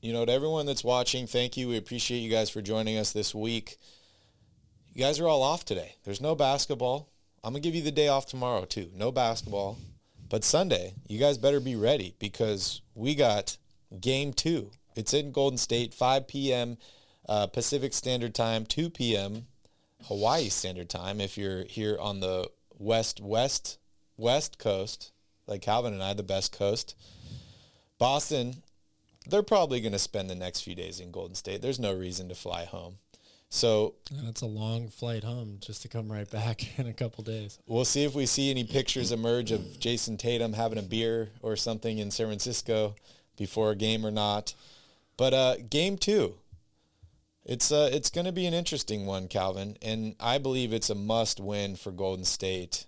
you know, to everyone that's watching, thank you. We appreciate you guys for joining us this week. You guys are all off today. There's no basketball. I'm going to give you the day off tomorrow, too. No basketball. But Sunday, you guys better be ready because we got game two. It's in Golden State, 5 p.m. Uh, Pacific Standard Time, 2 p.m. Hawaii Standard Time if you're here on the west west west coast, like Calvin and I, the best coast. Boston, they're probably going to spend the next few days in Golden State. There's no reason to fly home. So that's a long flight home just to come right back in a couple days. We'll see if we see any pictures emerge of Jayson Tatum having a beer or something in San Francisco before a game or not. But uh, game two, it's uh, it's going to be an interesting one, Calvin, and I believe it's a must win for Golden State.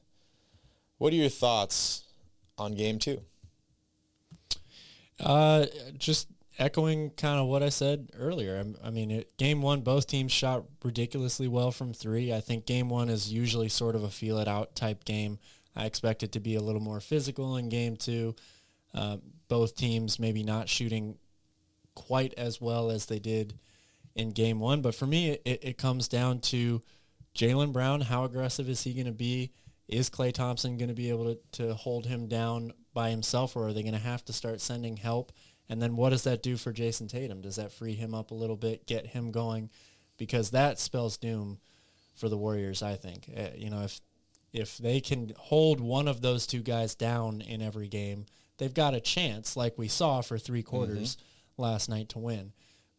What are your thoughts on game two? Uh, just echoing kind of what I said earlier. I, I mean, it, game one, both teams shot ridiculously well from three. I think game one is usually sort of a feel it out type game. I expect it to be a little more physical in game two. Uh, both teams maybe not shooting quite as well as they did in game one. But for me, it, it comes down to Jaylen Brown. How aggressive is he going to be? Is Klay Thompson going to be able to, to hold him down by himself, or are they going to have to start sending help? And then what does that do for Jayson Tatum? Does that free him up a little bit, get him going? Because that spells doom for the Warriors, I think. Uh, you know, if if they can hold one of those two guys down in every game, they've got a chance, like we saw for three quarters mm-hmm. last night, to win.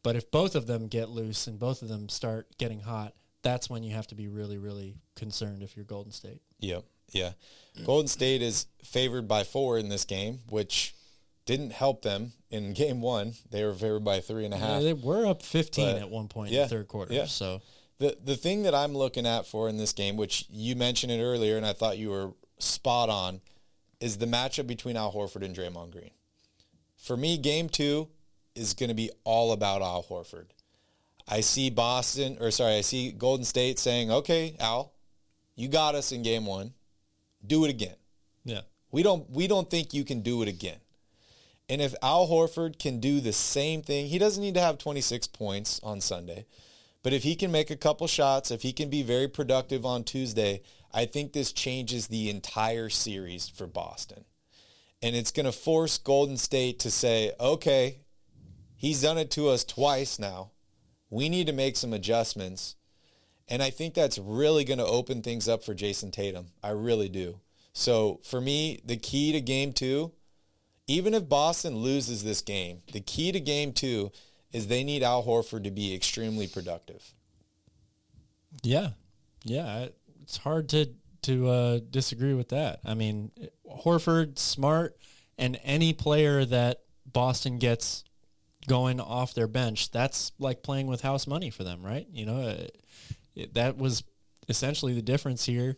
But if both of them get loose and both of them start getting hot, that's when you have to be really, really concerned if you're Golden State. Yep. Yeah. Golden State is favored by four in this game, which didn't help them in game one. They were favored by three and a half. Yeah, they were up 15 but, at one point yeah, in the third quarter. Yeah. So the the thing that I'm looking at for in this game, which you mentioned it earlier, and I thought you were spot on, is the matchup between Al Horford and Draymond Green. For me, game two, is going to be all about Al Horford. I see Boston, or sorry, I see Golden State saying, okay, Al, you got us in game one. Do it again. Yeah. We don't we don't think you can do it again. And if Al Horford can do the same thing, he doesn't need to have 26 points on Sunday. But if he can make a couple shots, if he can be very productive on Tuesday, I think this changes the entire series for Boston. And it's going to force Golden State to say, okay, He's done it to us twice now. We need to make some adjustments. And I think that's really going to open things up for Jayson Tatum. I really do. So for me, the key to game two, even if Boston loses this game, the key to game two is they need Al Horford to be extremely productive. Yeah. Yeah. It's hard to, to uh, disagree with that. I mean, Horford, smart, and any player that Boston gets going off their bench, that's like playing with house money for them, right? You know, it, that was essentially the difference here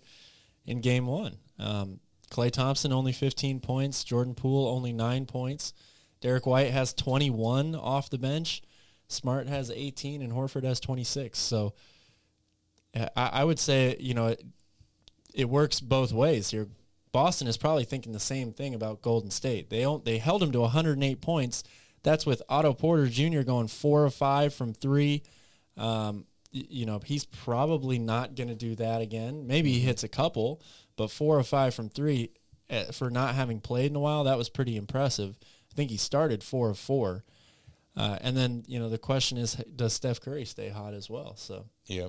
in game one. Um, Klay Thompson only 15 points, Jordan Poole only nine points, Derrick White has 21 off the bench, Smart has 18, and Horford has 26. So I, I would say, you know, it, it works both ways here. Boston is probably thinking the same thing about Golden State. They they held him to 108 points that's with Otto Porter Jr. going four of five from three. Um, you know, he's probably not going to do that again. Maybe he mm-hmm. hits a couple, but four or five from three uh, for not having played in a while, that was pretty impressive. I think he started four of four. Uh, and then, you know, the question is, does Steph Curry stay hot as well? So, yeah.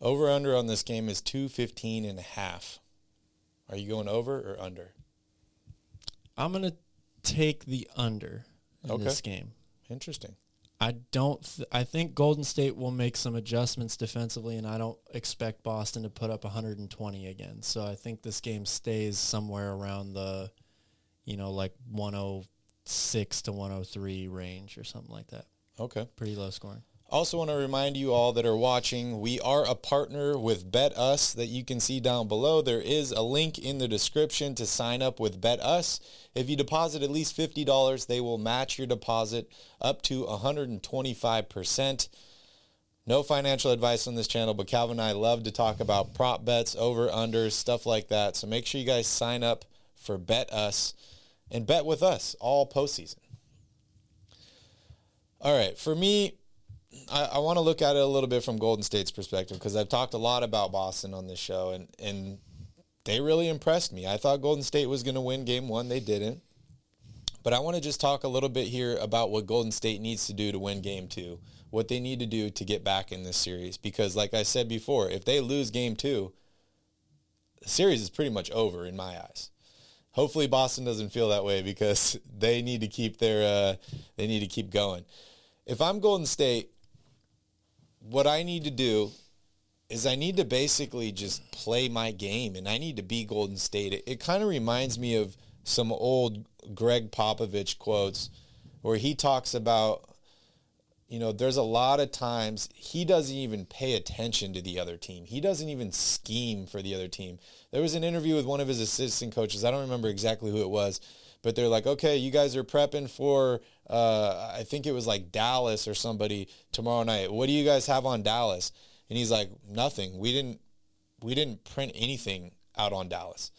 Over under on this game is 215 and a half. Are you going over or under? I'm going to take the under in okay. this game. Interesting. I don't. Th- I think Golden State will make some adjustments defensively, and I don't expect Boston to put up 120 again. So I think this game stays somewhere around the, you know, like 106 to 103 range or something like that. Okay. Pretty low scoring. Also want to remind you all that are watching, we are a partner with Bet Us that you can see down below. There is a link in the description to sign up with Bet Us. If you deposit at least $50, they will match your deposit up to 125%. No financial advice on this channel, but Calvin and I love to talk about prop bets, over, unders, stuff like that. So make sure you guys sign up for Bet Us and bet with us all postseason. All right, for me, I, I want to look at it a little bit from Golden State's perspective because I've talked a lot about Boston on this show, and and they really impressed me. I thought Golden State was going to win Game One, they didn't. But I want to just talk a little bit here about what Golden State needs to do to win Game Two, what they need to do to get back in this series. Because, like I said before, if they lose Game Two, the series is pretty much over in my eyes. Hopefully, Boston doesn't feel that way because they need to keep their uh, they need to keep going. If I'm Golden State, what I need to do is I need to basically just play my game and I need to be Golden State. It, it kind of reminds me of some old Gregg Popovich quotes where he talks about, you know, there's a lot of times he doesn't even pay attention to the other team. He doesn't even scheme for the other team. There was an interview with one of his assistant coaches. I don't remember exactly who it was, but they're like, okay, you guys are prepping for, uh, I think it was like Dallas or somebody tomorrow night. What do you guys have on Dallas? And he's like, nothing. We didn't, we didn't print anything out on Dallas.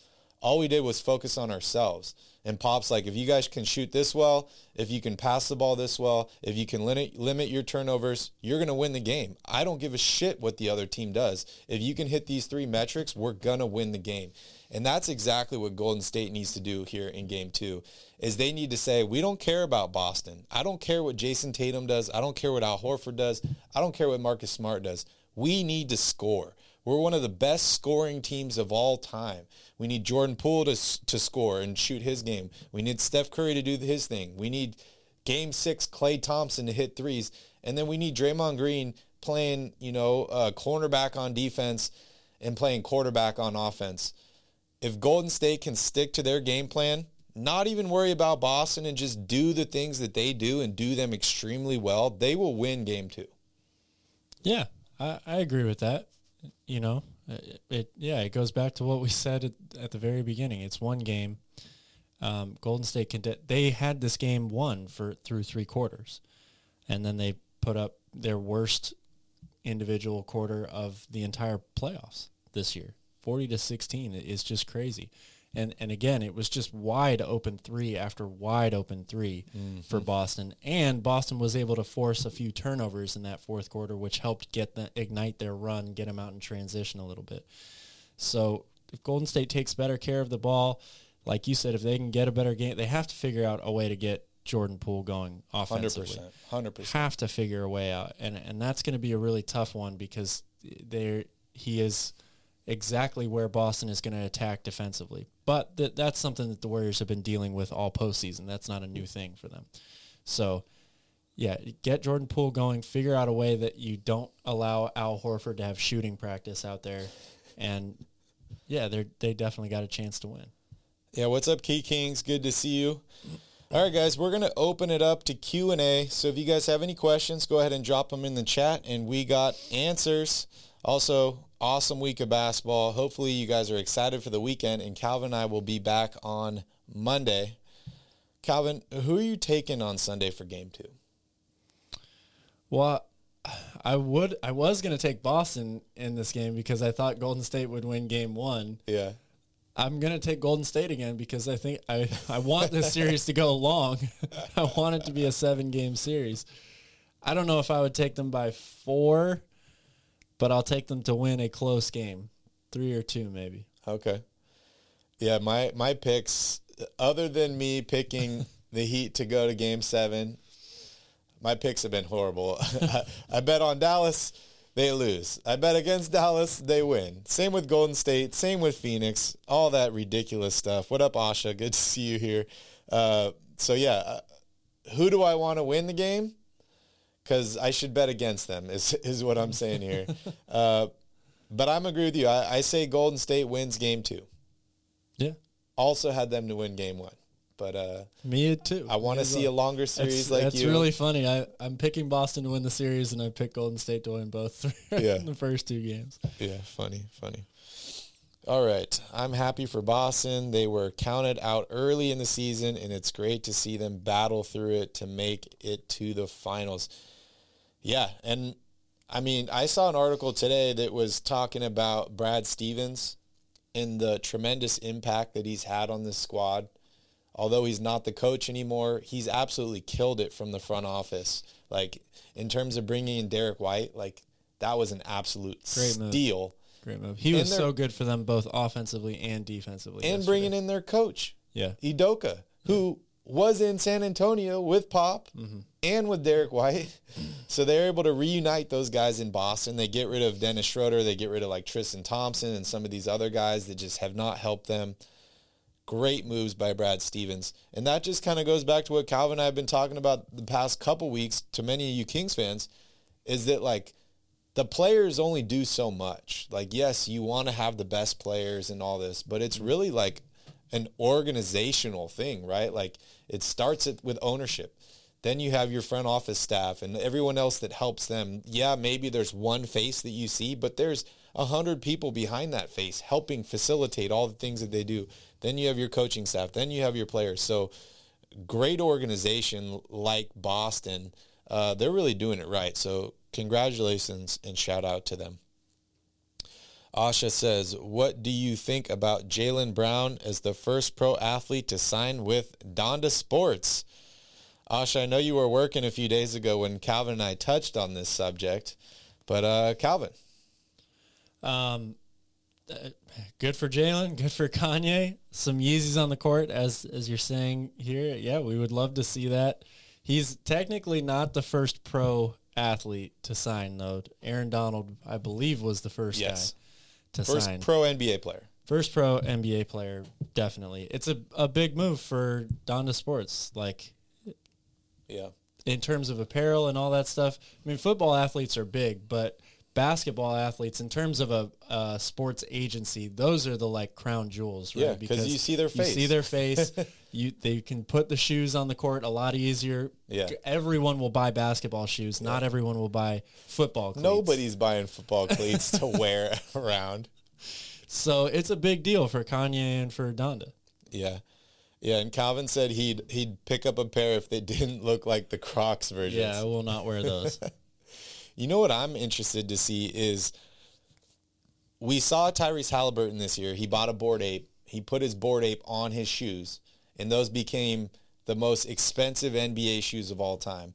All we did was focus on ourselves. And Pop's like, if you guys can shoot this well, if you can pass the ball this well, if you can limit, limit your turnovers, you're going to win the game. I don't give a shit what the other team does. If you can hit these three metrics, we're going to win the game. And that's exactly what Golden State needs to do here in game two is they need to say, we don't care about Boston. I don't care what Jayson Tatum does. I don't care what Al Horford does. I don't care what Marcus Smart does. We need to score. We're one of the best scoring teams of all time. We need Jordan Poole to, to score and shoot his game. We need Steph Curry to do his thing. We need game six, Klay Thompson to hit threes. And then we need Draymond Green playing, you know, uh, cornerback on defense and playing quarterback on offense if Golden State can stick to their game plan, not even worry about Boston and just do the things that they do and do them extremely well, they will win game two. Yeah, I, I agree with that. You know, it, it, yeah, it goes back to what we said at, at the very beginning. It's one game. Um, Golden State can they had this game won for through three quarters, and then they put up their worst individual quarter of the entire playoffs this year. 40 to 16 is just crazy. And and again, it was just wide open three after wide open 3 mm-hmm. for Boston, and Boston was able to force a few turnovers in that fourth quarter, which helped get the ignite their run, get them out in transition a little bit. So if Golden State takes better care of the ball, like you said, if they can get a better game, they have to figure out a way to get Jordan Poole going offensively. 100%. 100%. Have to figure a way out. And and that's going to be a really tough one because there he is – exactly where Boston is going to attack defensively. But th- that's something that the Warriors have been dealing with all postseason. That's not a new thing for them. So, yeah, get Jordan Poole going. Figure out a way that you don't allow Al Horford to have shooting practice out there, and yeah, they they definitely got a chance to win. Yeah, what's up, Key Kings? Good to see you. All right, guys, we're gonna open it up to Q and A. So if you guys have any questions, go ahead and drop them in the chat, and we got answers. Also, awesome week of basketball. Hopefully, you guys are excited for the weekend, and Calvin and I will be back on Monday. Calvin, who are you taking on Sunday for game two? Well, I would I was going to take Boston in this game because I thought Golden State would win game 1. Yeah. I'm going to take Golden State again because I think I I want this series to go long. I want it to be a 7 game series. I don't know if I would take them by 4 but I'll take them to win a close game, three or two maybe. Okay. Yeah, my my picks, other than me picking the Heat to go to Game Seven, my picks have been horrible. I, I bet on Dallas, they lose. I bet against Dallas, they win. Same with Golden State. Same with Phoenix. All that ridiculous stuff. What up, Asha? Good to see you here. Uh, so yeah, uh, who do I want to win the game? Because I should bet against them. Is is what I'm saying here. uh, but I'm agree with you. I, I, say Golden State wins game two. Yeah. Also had them to win game one. but uh, Me too. I want to see well. a longer series It's, like that's you. really funny. I, I'm picking Boston to win the series, and I picked Golden State to win both Yeah. in the first two games. Yeah, funny, funny. All right. I'm happy for Boston. They were counted out early in the season, and it's great to see them battle through it to make it to the finals. Yeah. And I mean, I saw an article today that was talking about Brad Stevens and the tremendous impact that he's had on this squad. Although he's not the coach anymore, he's absolutely killed it from the front office. Like, in terms of bringing in Derrick White, like, that was an absolute Great move. Great move. He was so good for them both offensively and defensively. and yesterday. bringing in their coach yeah, Udoka, who was in San Antonio with Pop Mm-hmm. and with Derrick White. So they're able to reunite those guys in Boston. They get rid of Dennis Schroeder. They get rid of like Tristan Thompson and some of these other guys that just have not helped them. Great moves by Brad Stevens. And that just kind of goes back to what Calvin and I have been talking about the past couple weeks to many of you Kings fans is that like the players only do so much. Like, yes, you want to have the best players and all this, but it's really like an organizational thing, right? Like it starts with ownership. Then you have your front office staff and everyone else that helps them. Yeah, maybe there's one face that you see, but there's a hundred people behind that face helping facilitate all the things that they do. Then you have your coaching staff. Then you have your players. So great organization like Boston, uh, they're really doing it right. So congratulations and shout out to them. Asha says, what do you think about Jaylen Brown as the first pro athlete to sign with Donda Sports? Asha, I know you were working a few days ago when Calvin and I touched on this subject, but uh, Calvin, Um, good for Jalen. Good for Kanye. Some Yeezys on the court, as as you're saying here. Yeah, we would love to see that. He's technically not the first pro athlete to sign, though. Aaron Donald, I believe, was the first Yes. guy to first sign. pro NBA player. First pro NBA player, definitely. It's a, a big move for Donda Sports. Like Yeah. in terms of apparel and all that stuff. I mean, football athletes are big, but basketball athletes, in terms of a, a sports agency, those are the like crown jewels, right? Yeah, 'cause you see their face. You see their face. you they can put the shoes on the court a lot easier. Yeah. everyone will buy basketball shoes. Not everyone will buy football. Cleats. Nobody's buying football cleats to wear around. So it's a big deal for Kanye and for Donda. Yeah. Yeah, and Calvin said he'd he'd pick up a pair if they didn't look like the Crocs versions. Yeah, I will not wear those. You know what I'm interested to see is we saw Tyrese Halliburton this year. He bought a Bored Ape. He put his Bored Ape on his shoes, and those became the most expensive NBA shoes of all time.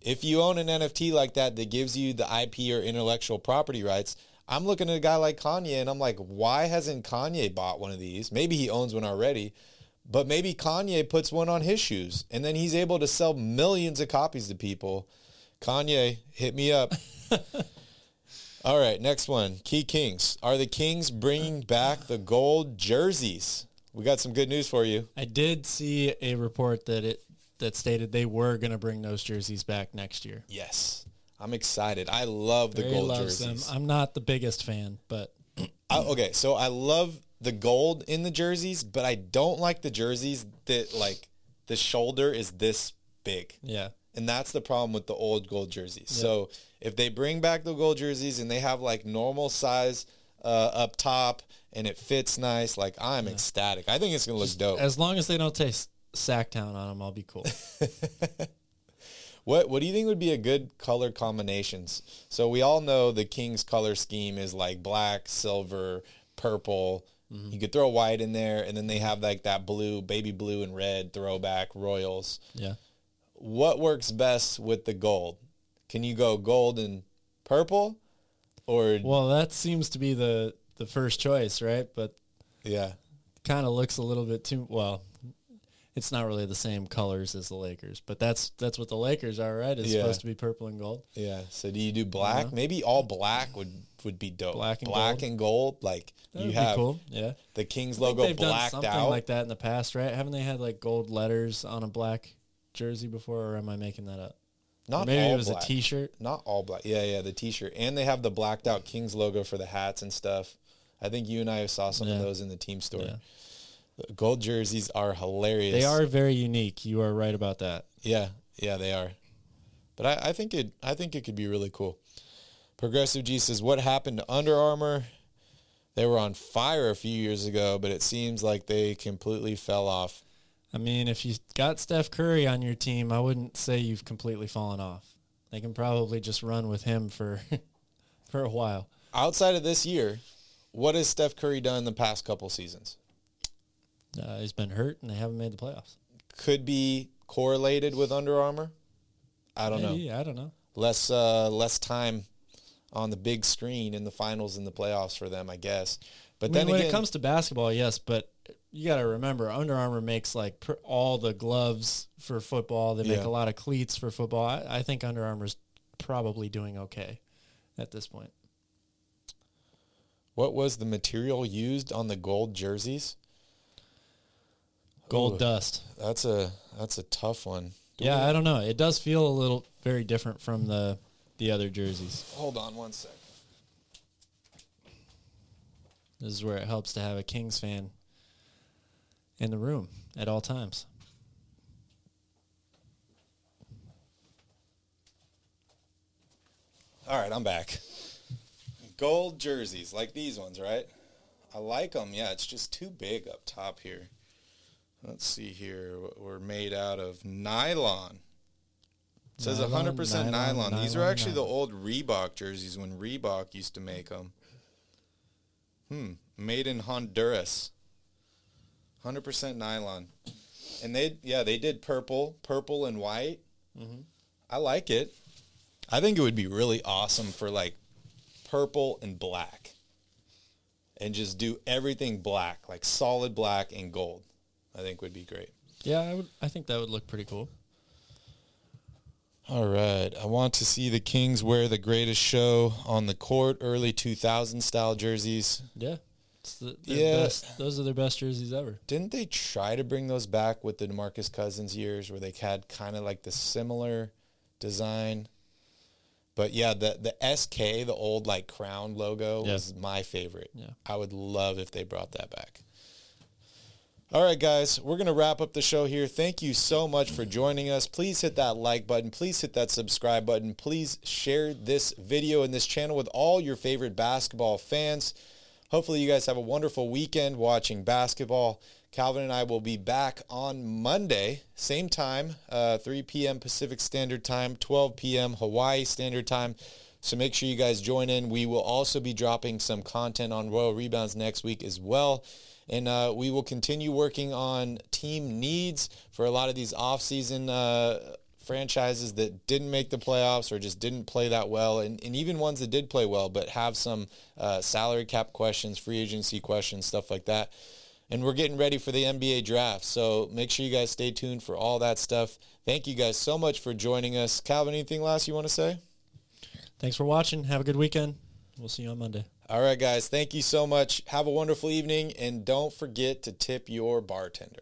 If you own an NFT like that that gives you the IP or intellectual property rights, I'm looking at a guy like Kanye and I'm like, why hasn't Kanye bought one of these? Maybe he owns one already, but maybe Kanye puts one on his shoes and then he's able to sell millions of copies to people. Kanye, hit me up. All right, next one. Key Kings. Are the Kings bringing back the gold jerseys? We got some good news for you. I did see a report that it that stated they were going to bring those jerseys back next year. Yes. I'm excited. I love the Barry gold loves jerseys. them. I'm not the biggest fan, but I, okay, so I love the gold in the jerseys, but I don't like the jerseys that like the shoulder is this big. yeah, And that's the problem with the old gold jerseys. So if they bring back the gold jerseys and they have like normal size uh, up top and it fits nice, like I'm ecstatic. I think it's gonna look dope. as long as they don't take Sacktown on them, I'll be cool. What What do you think would be a good color combinations? So we all know the Kings color scheme is like black, silver, purple. You could throw white in there, and then they have like that blue, baby blue and red throwback Royals. yeah, What works best with the gold? Can you go gold and purple, or well, that seems to be the the first choice, right? But yeah, kind of looks a little bit too well. It's not really the same colors as the Lakers, but that's that's what the Lakers are, right? It's Yeah. supposed to be purple and gold. yeah? So do you do uh-huh. black? Maybe all black would would be dope. Black and black gold? and gold. Like That you have cool. Yeah, the Kings logo they've done blacked something out. like that in the past, right? Haven't they had like gold letters on a black jersey before, or am I making that up? Or Not maybe all it was black. a T-shirt. Not all black. Yeah, yeah, the T-shirt, and they have the blacked out Kings logo for the hats and stuff. I think you and I saw some of those in the team store. Yeah. The gold jerseys are hilarious. They are very unique. You are right about that. Yeah, yeah, they are. But I, I think it I think it could be really cool. Progressive G says, What happened to Under Armour? They were on fire a few years ago, but it seems like they completely fell off. I mean, if you got Steph Curry on your team, I wouldn't say you've completely fallen off. They can probably just run with him for for a while. Outside of this year, what has Steph Curry done in the past couple seasons? Uh, he's been hurt and they haven't made the playoffs. Could be correlated with Under Armour. I don't Maybe, know. I don't know. Less uh, less time on the big screen in the finals and the playoffs for them, I guess. But I mean, then when again, it comes to basketball, yes, but you got to remember Under Armour makes like pr- all the gloves for football. They make Yeah. a lot of cleats for football. I, I think Under Armour's probably doing okay at this point. what was the material used on the gold jerseys? Gold Ooh. dust. That's a that's a tough one. Do Yeah, we- I don't know. It does feel a little very different from the the other jerseys. hold on one second. This is where it helps to have a Kings fan in the room at all times. All right, I'm back. Gold jerseys like these ones, right? I like them. Yeah, it's just too big up top here. Let's see here. We're made out of nylon. It says Nylon, 100% nylon. nylon, These are nylon, actually the old Reebok jerseys when Reebok used to make them. Hmm. Made in Honduras. 100% nylon. And they, yeah, they did purple, purple and white. Mm-hmm. I like it. I think it would be really awesome for like purple and black. And just do everything black, like solid black and gold. I think would be great. Yeah, I would. I think that would look pretty cool. All right. I want to see the Kings wear the greatest show on the court, early 2000 style jerseys. Yeah, the, Yeah. best, those are their best jerseys ever. Didn't they try to bring those back with the DeMarcus Cousins years where they had kind of like the similar design? But yeah, the the SK, the old like crown logo Yeah. was my favorite. Yeah. I would love if they brought that back. All right, guys, we're going to wrap up the show here. Thank you so much for joining us. Please hit that like button. Please hit that subscribe button. Please share this video and this channel with all your favorite basketball fans. Hopefully, you guys have a wonderful weekend watching basketball. Calvin and I will be back on Monday, same time, uh, 3 p.m. Pacific Standard Time, 12 p.m. Hawaii Standard Time. So make sure you guys join in. We will also be dropping some content on Royal Rebounds next week as well. And uh, we will continue working on team needs for a lot of these off-season uh, franchises that didn't make the playoffs or just didn't play that well, and, and even ones that did play well but have some uh, salary cap questions, free agency questions, stuff like that. And we're getting ready for the NBA draft. So make sure you guys stay tuned for all that stuff. Thank you guys so much for joining us. Calvin, anything last you want to say? Thanks for watching. Have a good weekend. We'll see you on Monday. All right, guys. Thank you so much. Have a wonderful evening. And don't forget to tip your bartender.